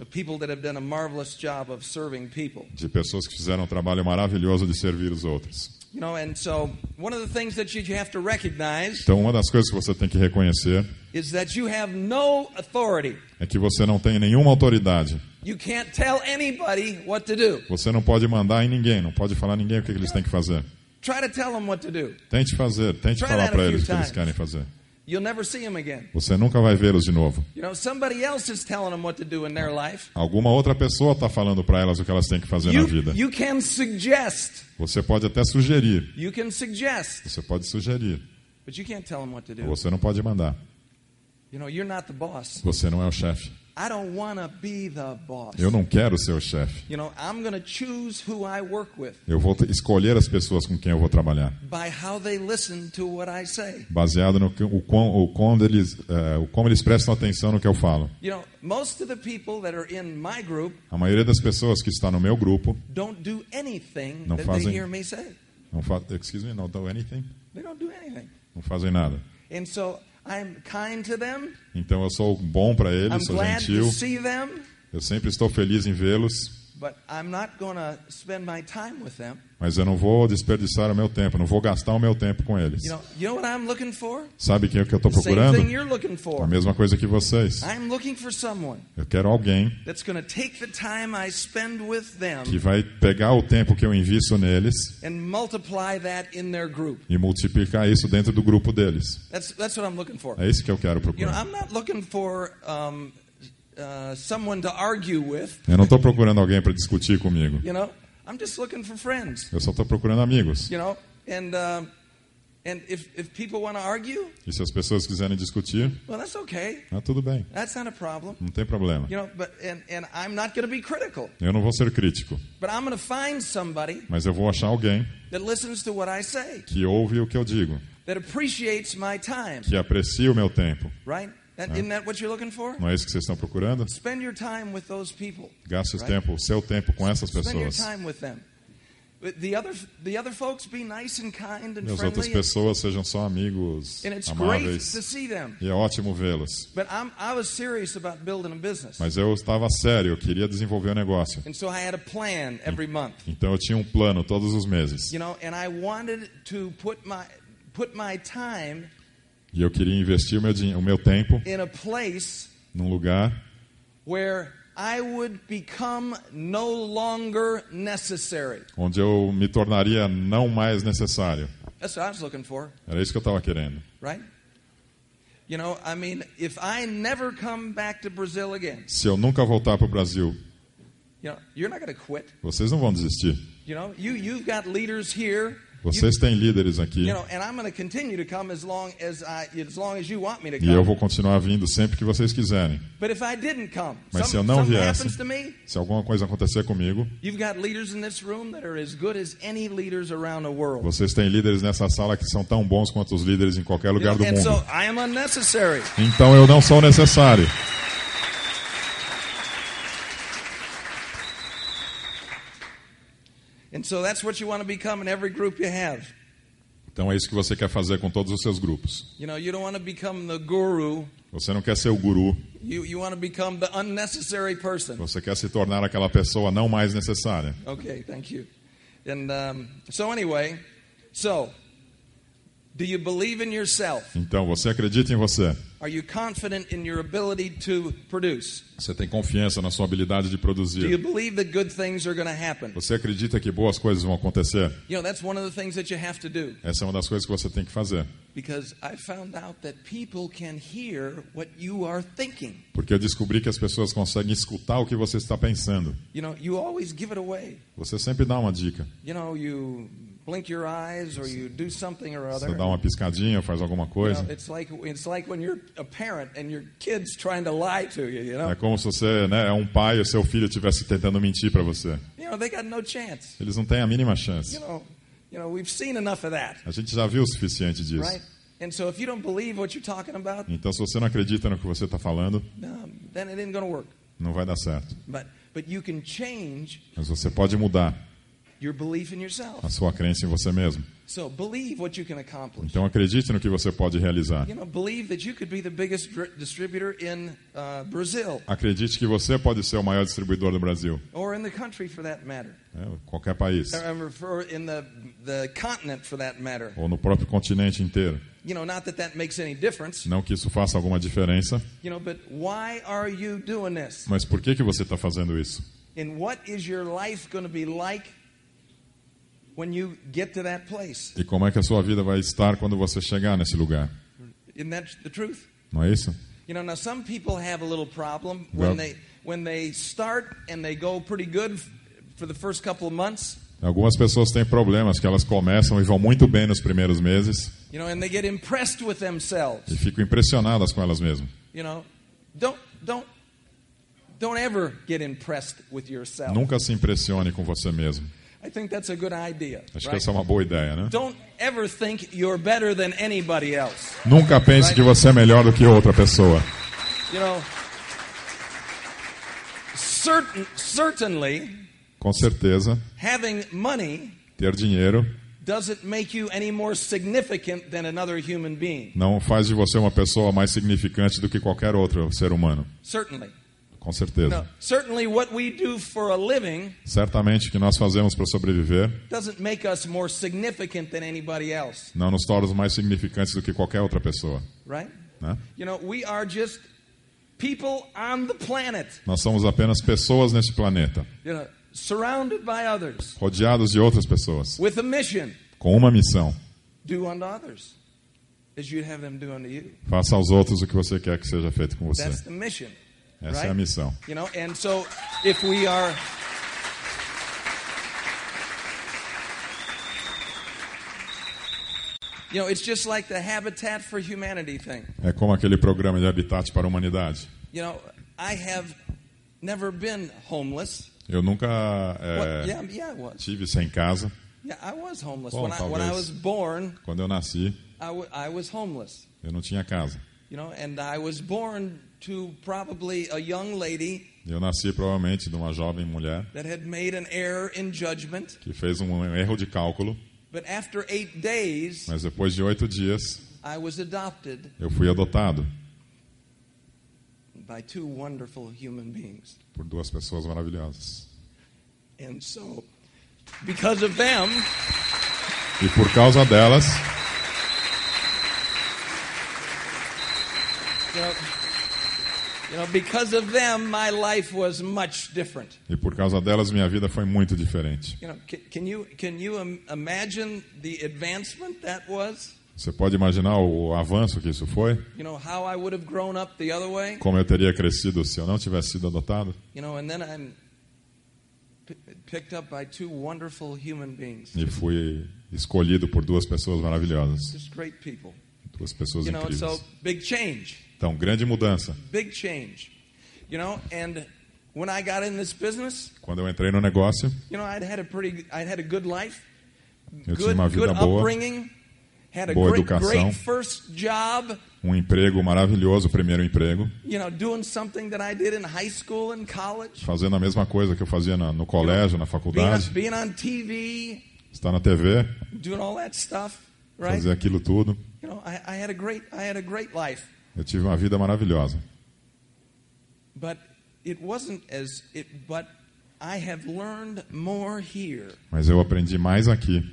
De pessoas que fizeram um trabalho maravilhoso de servir os outros. You know, and so one of the things that you have to recognize Então, uma das coisas que você tem que reconhecer is that you have no authority. é que você não tem nenhuma autoridade. You can't tell anybody what to do. Você não pode mandar em ninguém, não pode falar a ninguém o que eles têm que fazer. Try to tell them what to do. Tente fazer, tente Try falar para eles o que eles querem fazer. You'll never see them again. Você nunca vai vê-los de novo. You know, somebody else is telling them what to do in their life. Alguma outra pessoa está falando para elas o que elas têm que fazer na vida. you can suggest. Você pode até sugerir. You can suggest, Você pode sugerir. but you can't tell them what to do. Você não pode mandar. You know, you're not the boss. Você não é o chefe. I don't want to be the boss. Eu não quero ser o chefe. You know, I'm going to choose who I work with Eu vou escolher as pessoas com quem eu vou trabalhar, by how they listen to what I say. baseado no o, quão, o, quão eles, o como eles prestam atenção no que eu falo. You know, most of the people that are in my group A maioria das pessoas que está no meu grupo don't do anything Não that they fazem- hear me say. a Não fa excuse me, não do anything. They don't do anything. Não fazem nada. And so I'm kind to them. Então eu sou bom para eles, sou glad gentil. to see them, Eu sempre estou feliz em vê-los, but I'm not going to spend my time with them. mas eu não vou desperdiçar o meu tempo, não vou gastar o meu tempo com eles. You know, you know what I'm looking for? Sabe quem é que eu estou Same procurando? thing you're looking A mesma coisa que vocês. I'm looking for someone Eu quero alguém that's take the time I spend with them que vai pegar o tempo que eu invisto neles and multiply that in their group. e multiplicar isso dentro do grupo deles. That's that's what I'm looking for. É isso que eu quero You know, procurar. I'm not looking for um, Eu não estou procurando alguém para discutir comigo. You know, I'm just looking for friends. Eu só estou procurando amigos. You know, and and if if people want to argue, E se as pessoas quiserem discutir, well, that's okay. ah, tudo bem, That's not a problem. não tem problema. You know, but and and I'm not going to be critical, Eu não vou ser crítico, but I'm going to find somebody mas eu vou achar alguém that listens to what I say, que ouve o que eu digo, that appreciates my time. que aprecia o meu tempo. Right? That, Isn't that what you're looking for? Não é isso que vocês estão procurando? Spend your time with those people. Gaste o Right. tempo, o seu tempo com essas Spend your pessoas. time with them. But The other, the other folks be nice and kind and E as outras pessoas sejam só amigos and it's great to amáveis. see them. E é ótimo vê-los. But I'm, I was serious about building a business, Mas eu estava sério, eu queria desenvolver o negócio. and so I had a plan every month. Então eu tinha um plano todos os meses. You know, and I wanted to put my put my time E eu queria investir o meu, o meu tempo in a place num lugar where I would become no longer necessary. onde eu me tornaria não mais necessário. That's what I was looking for, Era isso que eu estava querendo. right? You know, I mean, if I never come back to Brazil again, Se eu nunca voltar para o Brasil, you know, you're not quit. vocês não vão desistir. You know, you you've got leaders here. Vocês têm líderes aqui e eu vou continuar vindo sempre que vocês quiserem. But if I didn't come, Mas se eu não viesse-. Se alguma coisa acontecer comigo, vocês têm líderes nessa sala que são tão bons quanto os líderes em qualquer lugar do mundo. Então eu não sou necessário. And so that's what you want to become in every group you have. Então é isso que você quer fazer com todos os seus grupos. You know, you don't want to become the guru. Você não quer ser o guru, You, you want to become the unnecessary person. você quer se tornar aquela pessoa não mais necessária. Okay, thank you. And um, so, anyway, so do you believe in yourself? Então você acredita em você. Are you confident in your ability to produce? Você tem confiança na sua habilidade de Do you produzir. believe that good things are going to happen? Você acredita que boas coisas vão acontecer? You know, that's one of the things that you have to do Essa é uma das coisas que você tem que fazer. because I found out that people can hear what you are thinking. Porque eu descobri que as pessoas conseguem escutar o que você está pensando. You know, you always give it away. Você sempre dá uma dica. You know, you blink your eyes or you do something or Você other. dá uma piscadinha, faz alguma coisa. it's like it's like when you're a parent and your kid's trying to lie to you. You know, É como se você né, é um pai e seu filho estivesse tentando mentir para você. you know they got no chance. Eles não têm a mínima chance. You know, you know we've seen enough of that, A gente já viu o suficiente disso. right? And so if you don't believe what you're talking about, Então, se você não acredita no que você está falando, um, then it ain't going to work. não vai dar certo. But but you can change Mas você pode mudar your belief in yourself. a sua crença em você mesmo. So believe what you can accomplish. Então, acredite no que você pode realizar. You know, believe that you could be the biggest dri- distributor in Brazil Acredite que você pode ser o maior distribuidor do Brasil. or in the country for that matter, É, qualquer país. or for in the the continent for that matter. Ou no próprio continente inteiro. You know, not that that makes any difference. Não que isso faça alguma diferença. You know, but why are you doing this? Mas por que, que você está fazendo isso? And what is your life going to be like when you get to that place? E como é que a sua vida vai estar quando você chegar nesse lugar? Isn't that the truth? Não é isso? You know, now some people have a little problem when they when they start and they go pretty good for the first couple of months. Algumas pessoas têm problemas que elas começam e vão muito bem nos primeiros meses You know, and they get impressed with themselves. e ficam impressionadas com elas mesmas. You know, don't don't don't ever get impressed with yourself. Nunca se impressione com você mesmo. I think that's a good idea. Acho que right? essa é uma boa ideia, né? Don't ever think you're better than anybody else. Nunca pense que você é melhor do que outra pessoa. You know, certain, certainly Com certeza, having money ter dinheiro doesn't make you any more significant than another human being. Não faz de você uma pessoa mais significante do que qualquer outro ser humano. Certainly. Com certeza. No, certainly what we do for a living Certamente o que nós fazemos para sobreviver doesn't make us more significant than anybody else, não nos torna mais significantes do que qualquer outra pessoa. right? Né? You know, we are just people on the planet, Nós somos apenas pessoas neste planeta, you know, surrounded by others rodeados de outras pessoas, with a mission. com uma missão. Do unto others as you'd have them do unto you. Faça aos outros o que você quer que seja feito com você. That's the mission. Essa right? é a missão. You know, and so if we are You know, it's just like the Habitat for Humanity thing. É como aquele programa de Habitat para a Humanidade. You know, I have never been homeless. Eu nunca é, yeah, yeah, I was. tive sem casa. Yeah, I was homeless. Bom, when, I, when I was born, Quando eu nasci, I, I was homeless. eu não tinha casa. You know, and I was born to probably a young lady Eu nasci provavelmente de uma jovem mulher that had made an error in judgment. que fez um erro de cálculo, But after eight days, mas depois de oito dias I was adopted eu fui adotado by two wonderful human beings. por duas pessoas maravilhosas. And so, because of them, E por causa delas, e por causa delas minha vida foi muito diferente. You know, can, can you can you im- imagine the advancement that was? Você pode imaginar o avanço que isso foi? You know how I would have grown up the other way. Como eu teria crescido se eu não tivesse sido adotado? You know, and then I'm p- picked up by two wonderful human beings, E fui escolhido por duas pessoas maravilhosas, just great people. duas pessoas incríveis. Então, grande mudança. big change. You know, and when I got in this business, Quando eu entrei no negócio, you know, I'd had a pretty, I'd had a good life, eu tinha good, uma good vida boa, upbringing, had a boa great, educação. great first job. um emprego maravilhoso, o primeiro emprego, You know, doing something that I did in high school and college, fazendo a mesma coisa que eu fazia na- no colégio, na being faculdade, being on TV, estar na TV, doing all that stuff, right? fazer aquilo tudo. You know, I, I had a great, I had a great life, Eu tive uma vida maravilhosa. but it wasn't as it. But I have learned more here Mas eu aprendi mais aqui,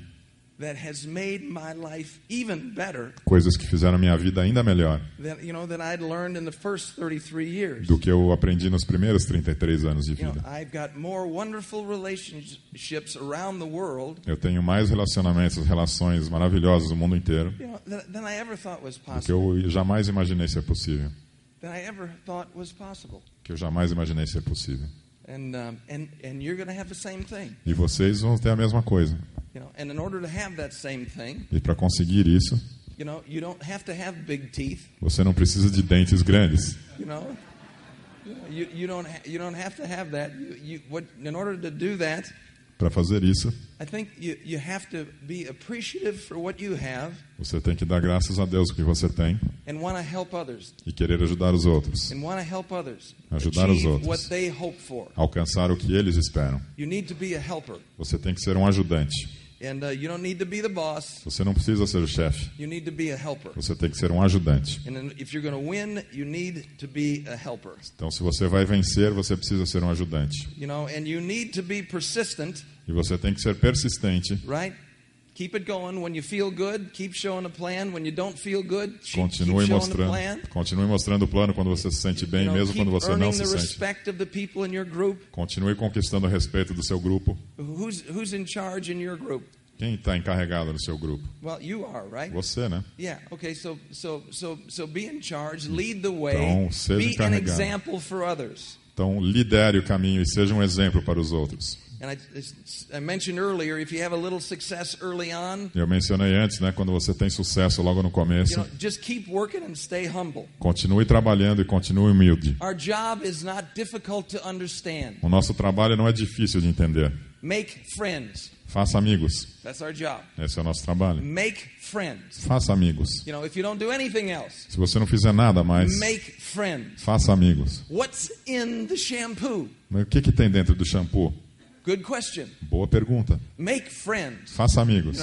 coisas que fizeram minha vida ainda melhor than you know than I'd learned in the first 33 years. do que eu aprendi nos primeiros 33 anos de vida. I've got more wonderful relationships around the world, Eu tenho mais relacionamentos, relações maravilhosas no mundo inteiro you know, than, than I ever thought was do que eu jamais imaginei ser possível. Than I ever thought was possible. Que eu jamais imaginei ser possível. And um, and and you're going to have the same thing, E vocês vão ter a mesma coisa. you know. And in order to have that same thing, E para conseguir isso, you know, you don't have to have big teeth, você não precisa de dentes grandes. you know. You, you don't you don't have to have that. You, you what in order to do that, Para fazer isso, I think you you have to be appreciative for what you have você tem que dar graças a Deus o que você tem and want to help others e querer ajudar os outros, Ajudar os outros. alcançar o que eles esperam. Você tem que ser um ajudante. And uh, you don't need to be the boss. Você não precisa ser o chefe. You need to be a helper. Você tem que ser um ajudante. And then if you're going to win, you need to be a helper. Então, se você vai vencer, você precisa ser um ajudante. You know, and you need to be persistent, E você tem que ser persistente. right? Keep it going when you feel good. Keep showing a plan when you don't feel good. Keep, keep Continue showing the mostrando, plan. continue mostrando o plano quando você se sente bem, You know, mesmo keep quando você não se sente. Continue conquistando o respeito do seu grupo. Who's who's in charge in your group? Quem está encarregado no seu grupo? Well, you are, right? Você, né? Yeah. Okay. So so so so be in charge. Lead the way. Então, seja Be an encarregado. example for others. Então, lidere o caminho e seja um exemplo para os outros. And I, I mentioned earlier, if you have a little success early on, Eu mencionei antes, né? Quando você tem sucesso logo no começo, know, just keep working and stay humble. continue trabalhando e continue humilde. Our job is not difficult to understand. O nosso trabalho não é difícil de entender. Make friends. Faça amigos. That's our job. Esse é o nosso trabalho. Make friends. Faça amigos. You know, if you don't do anything else, Se você não fizer nada mais, make friends. faça amigos. What's in the shampoo? Mas o que, que tem dentro do shampoo? Good question. Boa pergunta. Make friends. Faça amigos.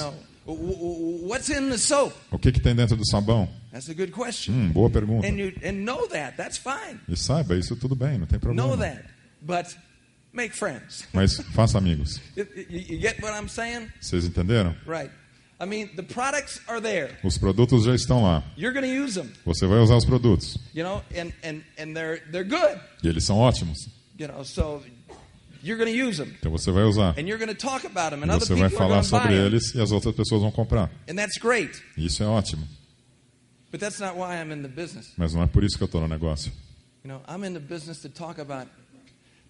What's in the soap? O que, que tem dentro do sabão? That's a good question. Hum, boa pergunta. And you and know that. That's fine. E saiba, isso tudo bem, não tem problema. Know that. But make friends. [LAUGHS] Mas faça amigos. You, get what I'm saying? Vocês entenderam? Right. I mean, the products are there. Os produtos já estão lá. You're going to use them, Você vai usar os produtos. you know, and and and they're they're good, E eles são ótimos. you know. So Então você vai usar. and you're going to talk about them, E and other você people vai falar going to buy sobre them, eles e as outras pessoas vão comprar. and that's great. Isso é ótimo. But that's not why I'm in the business. Mas não é por isso que eu estou no negócio. You know, I'm in the business to talk about,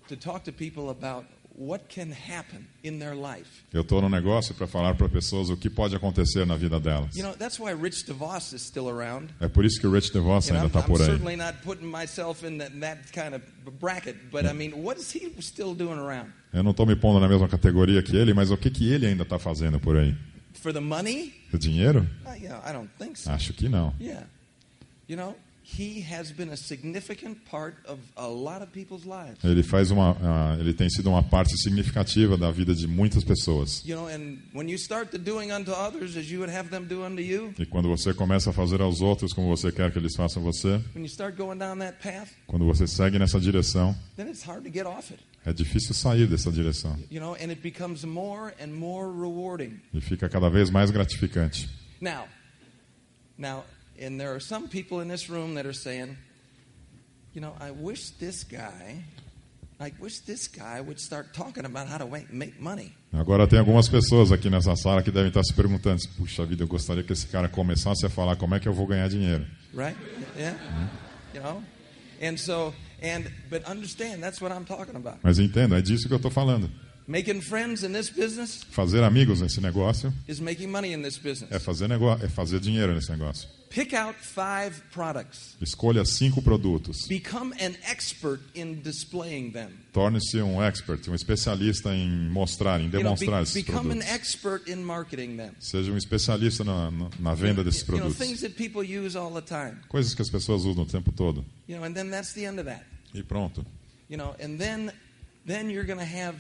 to talk to people about what can happen in their life. Eu estou no negócio para falar para pessoas o que pode acontecer na vida delas. You know, that's why Rich DeVos is still around. É por isso que o Rich DeVos ainda está por aí. certainly not putting myself in that, that kind of bracket, but I mean, what is he still doing around? Eu não estou me pondo na mesma categoria que ele, mas o que, que ele ainda está fazendo por aí? For the money? O dinheiro? Uh, know, I don't think so. Acho que não. Yeah. You know, he has been a significant part of a lot of people's lives. Ele faz uma, ah, ele tem sido uma parte significativa da vida de muitas pessoas. E quando você começa a fazer aos outros como você quer que eles façam você, when you start going down that path, quando você segue nessa direção, then it's hard to get off it. é difícil sair dessa direção. You know, and it becomes more and more rewarding. E fica cada vez mais gratificante. Now, now, and there are some people in this room that are saying, you know, I wish this guy, I wish this guy would start talking about how to make, money. Agora tem algumas pessoas aqui nessa sala que devem estar se perguntando: puxa vida, eu gostaria que esse cara começasse a falar como é que eu vou ganhar dinheiro. Right? Yeah. You know? And so, and, but understand, that's what I'm talking about. Mas entenda, é disso que eu estou falando. Making friends in this business Fazer amigos nesse negócio is making money in this é business. fazer, negócio, é fazer dinheiro nesse negócio. Pick out five products. Escolha cinco produtos. Become an expert in displaying them. Torne-se um expert, um especialista em mostrar, em You know, be- demonstrar esses become an produtos. expert in marketing them. Seja um especialista na, na- venda desses You know, produtos. things that people use all the time. Coisas que as pessoas usam o tempo todo. You know, and then that's the end of that. E pronto. You know, and then then you're going to have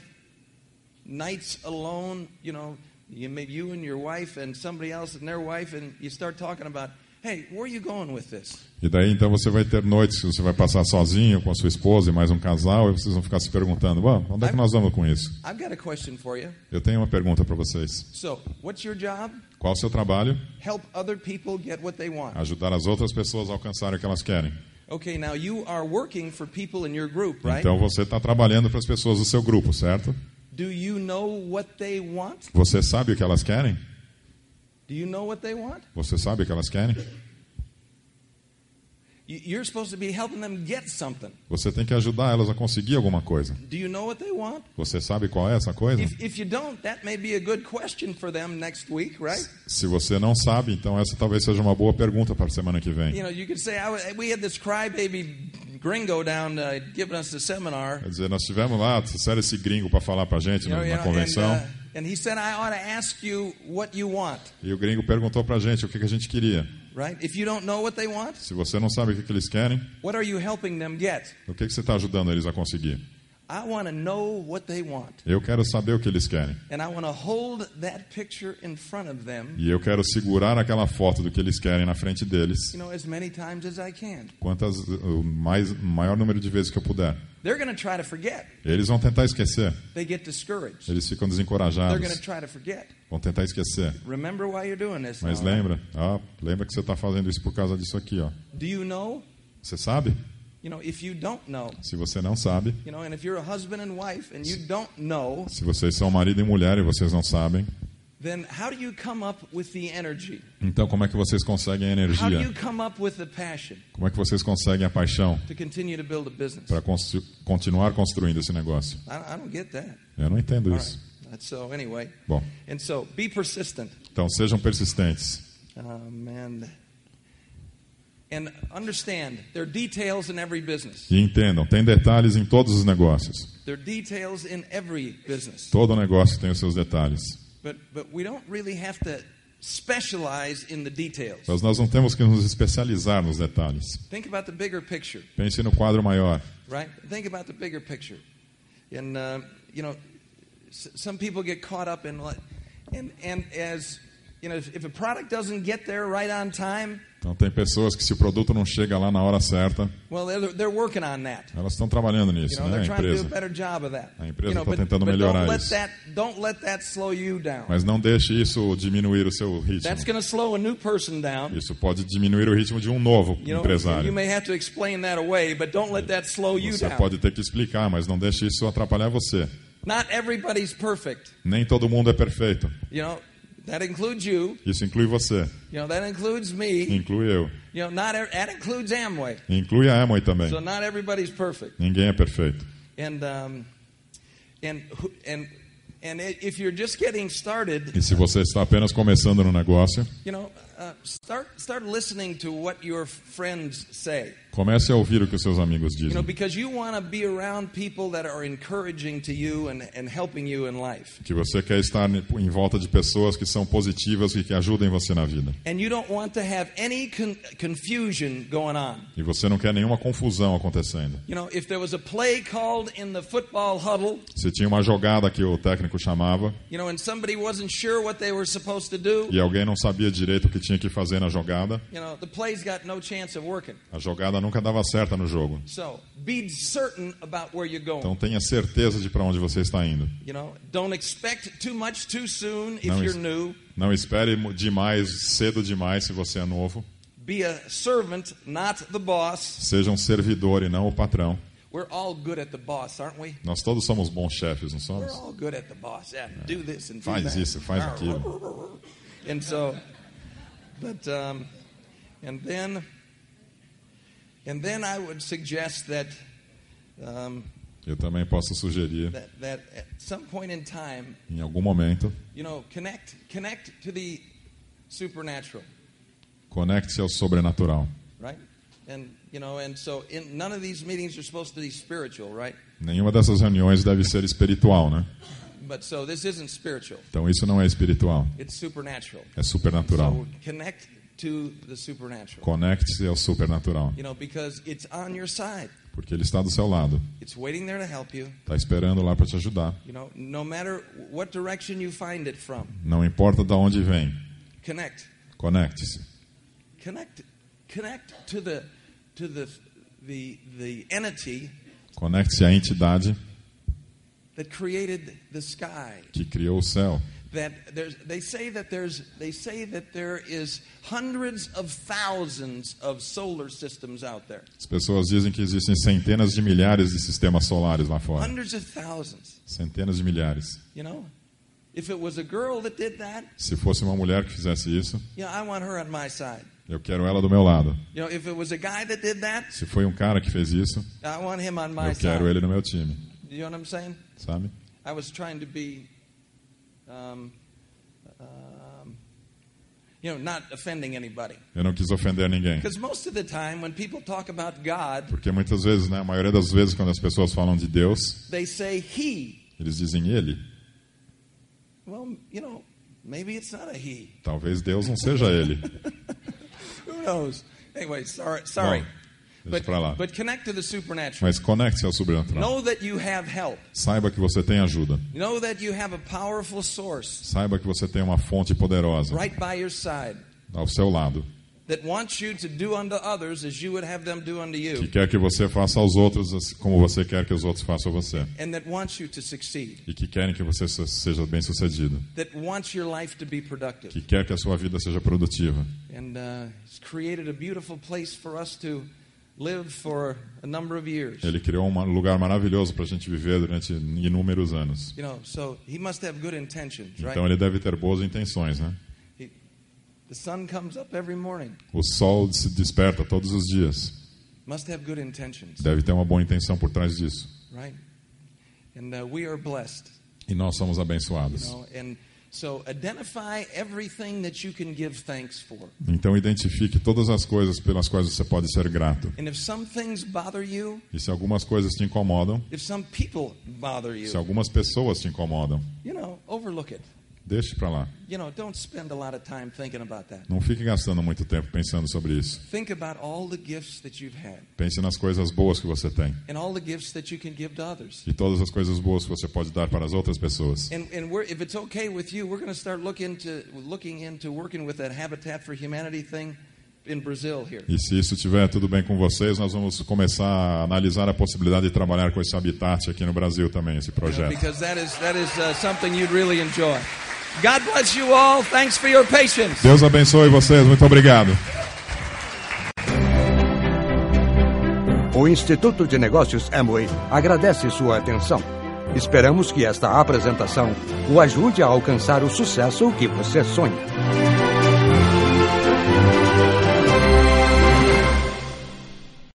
nights alone, you know, you maybe you and your wife and somebody else and their wife and you start talking about, "Hey, where are you going with this?" E daí então você vai ter noites que você vai passar sozinho com a sua esposa e mais um casal e vocês vão ficar se perguntando: Bom, onde é que nós vamos com isso? I've got a question for you. Eu tenho uma pergunta para vocês. So, what's your job? Qual o seu trabalho? Help other people get what they want. Ajudar as outras pessoas a alcançarem o que elas querem. Okay, now you are working for people in your group, right? Então você está trabalhando para as pessoas do seu grupo, certo? Do you know what they want? Você sabe o que elas querem? Do you know what they want? Você sabe o que elas querem? You- You're supposed to be helping them get something. Você tem que ajudar elas a conseguir alguma coisa. Do you know what they want? Você sabe qual é essa coisa? If, if you don't, that may be a good question for them next week, right? Se você não sabe, então essa talvez seja uma boa pergunta para a semana que vem. You know, you could say, I, we had this crybaby gringo down uh, giving us the seminar. Quer dizer, nós tivemos lá, trouxeram esse gringo para falar para a gente You know, na, you na and, convenção. uh, and he said, I ought to ask you what you want, E o gringo perguntou para a gente o que, que a gente queria. right? If you don't know what they want, Se você não sabe o que, que eles querem, what are you helping them get? o que, que você está ajudando eles a conseguir? I want to know what they want. Eu quero saber o que eles querem. And I want to hold that picture in front of them, E eu quero segurar aquela foto do que eles querem na frente deles, you know, as many times as I can. quantas o mais maior número de vezes que eu puder. They're going to try to forget. Eles vão tentar esquecer. They get discouraged. Eles ficam They're going to desencorajados. try to forget. Vão tentar esquecer. Remember why you're doing this. Mas lembra, ah, lembra que você está fazendo isso por causa disso aqui, ó. Do you know? Você sabe? You know, if you don't know, Se você não sabe, you know, and if you're a husband and wife and you don't know, se vocês são marido e mulher e vocês não sabem, then how do you come up with the energy? então como é que vocês conseguem a How do you energia? come up with the passion Como é que vocês conseguem a paixão to continue to build a business? para continuar construindo esse negócio? I, I don't get that. Eu não entendo isso. right. That's so anyway. Bom, And so be persistent. então sejam persistentes. Um, and, and understand there are details in every business. E entendam, tem detalhes em todos os negócios. There are details in every business. Todo negócio tem os seus detalhes. But, but we don't really have to specialize in the details. Mas nós não temos que nos especializar nos detalhes. Think about the bigger picture, Pense no quadro maior. right? Think about the bigger picture. And, uh, you know, some people get caught up in, what- and, and as, you know, if, if a product doesn't get there right on time, Então tem pessoas que se o produto não chega lá na hora certa, well, they're, they're working on that. elas estão trabalhando You nisso, know, né? A empresa. better job of that. A empresa you tá but, tentando but melhorar let isso. that don't let that slow you down. Mas não deixe isso diminuir o seu ritmo. That's going to slow a new person down. Isso pode diminuir o ritmo de um novo You empresário. you may have to explain that away, but don't let that slow you Você pode ter que explicar, mas não deixe isso atrapalhar você. Not everybody's perfect. Nem todo mundo é perfeito. You know, that includes you. Isso inclui você, You know, that includes me. inclui eu, You know, not that includes Amway. inclui a Amway também. So not everybody's perfect. Ninguém é perfeito. And um, and and and if you're just getting started, E se você está apenas começando no negócio, you know, uh, start start listening to what your friends say. Comece a ouvir o que os seus amigos dizem. because you want to be around people that are encouraging to you and, and helping you in life. Que você quer estar em volta de pessoas que são positivas e que ajudem você na vida. And you don't want to have any con- confusion going on. E você não quer nenhuma confusão acontecendo. You know, if there was a play called in the football huddle, Se tinha uma jogada que o técnico chamava e alguém não sabia direito o que tinha que fazer na jogada, you know, the play's got no chance of working. a jogada nunca dava certa no jogo. So be certain about where you're going. Então tenha certeza de para onde você está indo. You know, don't expect too much too soon if Não you're es- new. Não espere demais, cedo demais se você é novo. Be a servant, not the boss. Seja um servidor e não o patrão. We're all good at the boss, aren't we? Nós todos somos bons chefes, não We're somos? all good at the boss. Yeah, do this and do Faz that. isso, faz aquilo. And so, but um, and then, and then I would suggest that um, Eu também posso sugerir, that that at some point in time, em algum momento, you know, connect connect to the supernatural, conecte-se ao sobrenatural. right? And you know, and so in none of these meetings are supposed to be spiritual, right? Nenhuma dessas reuniões deve ser espiritual, né? But so this isn't spiritual; Então isso não é espiritual, it's supernatural. é supernatural. So connect. Conecte-se ao supernatural, You know, because it's on your side. porque ele está do seu lado, It's waiting there to help you. está esperando lá para te ajudar. You know, no matter what direction you find it from, Não importa de onde vem, connect, conecte-se. connect, connect to the to the the the entity Conecte-se à entidade that created the sky. que criou o céu. That there's, they say that there's, they say that there is hundreds of thousands of solar systems out there. As pessoas dizem que existem centenas de milhares de sistemas solares lá fora. Hundreds of thousands. Centenas de milhares. You know, if it was a girl that did that, Se fosse uma mulher que fizesse isso, you know, I want her on my side. eu quero ela do meu lado. You know, if it was a guy that did that, Se foi um cara que fez isso, I want him on my eu quero side. ele no meu time, You know what I'm saying? sabe? I was trying to be, um, um, you know, not offending anybody. Eu não quis ofender ninguém. Because most of the time, when people talk about God, Porque muitas vezes, né, a maioria das vezes, quando as pessoas falam de Deus, they say He. eles dizem Ele. Well, you know, maybe it's not a He. Talvez Deus não seja Ele. [LAUGHS] Who knows? Anyway, sorry, sorry. Bom, deixa But, pra lá. but connect to the supernatural. Mas conecte-se ao sobrenatural. Know that you have help. Saiba que você tem ajuda. Know that you have a powerful source Saiba que você tem uma fonte poderosa right by your side ao seu lado, that wants you to do unto others as you would have them do unto que you, quer que você faça aos outros como você quer que os outros façam a você, and that wants you to succeed, e que querem que você se- seja bem-sucedido, that wants your life to be productive. que quer que a sua vida seja produtiva. And uh, He's created a beautiful place for us to live for a number of years. Ele criou um lugar maravilhoso para a gente viver durante inúmeros anos. You know, so He must have good intentions, right? Então ele deve ter boas intenções, né? He, the sun comes up every morning. O sol se desperta todos os dias. Must have good intentions, Deve ter uma boa intenção por trás disso. right? And uh, we are blessed, E nós somos abençoados. you can give thanks for. Então identifique todas as coisas pelas quais você pode ser grato. And if some things bother you, E se algumas coisas te incomodam, if some people bother se you, algumas pessoas te incomodam, you know, overlook it. Deixe para lá. You know, don't spend a lot of time thinking about that. Não fique gastando muito tempo pensando sobre isso. Think about all the gifts that you've had Pense nas coisas boas que você tem and all the gifts that you can give to others. e todas as coisas boas que você pode dar para as outras pessoas. And, and we're, if it's okay with you, we're going to start look into, looking into working with that Habitat for Humanity thing in Brazil here. E se isso estiver tudo bem com vocês, nós vamos começar a analisar a possibilidade de trabalhar com esse habitat aqui no Brasil também, esse projeto. because that is, that is uh, something you'd really enjoy. God bless you all. Thanks for your patience. Deus abençoe vocês. Muito obrigado. O Instituto de Negócios Amway agradece sua atenção. Esperamos que esta apresentação o ajude a alcançar o sucesso que você sonha.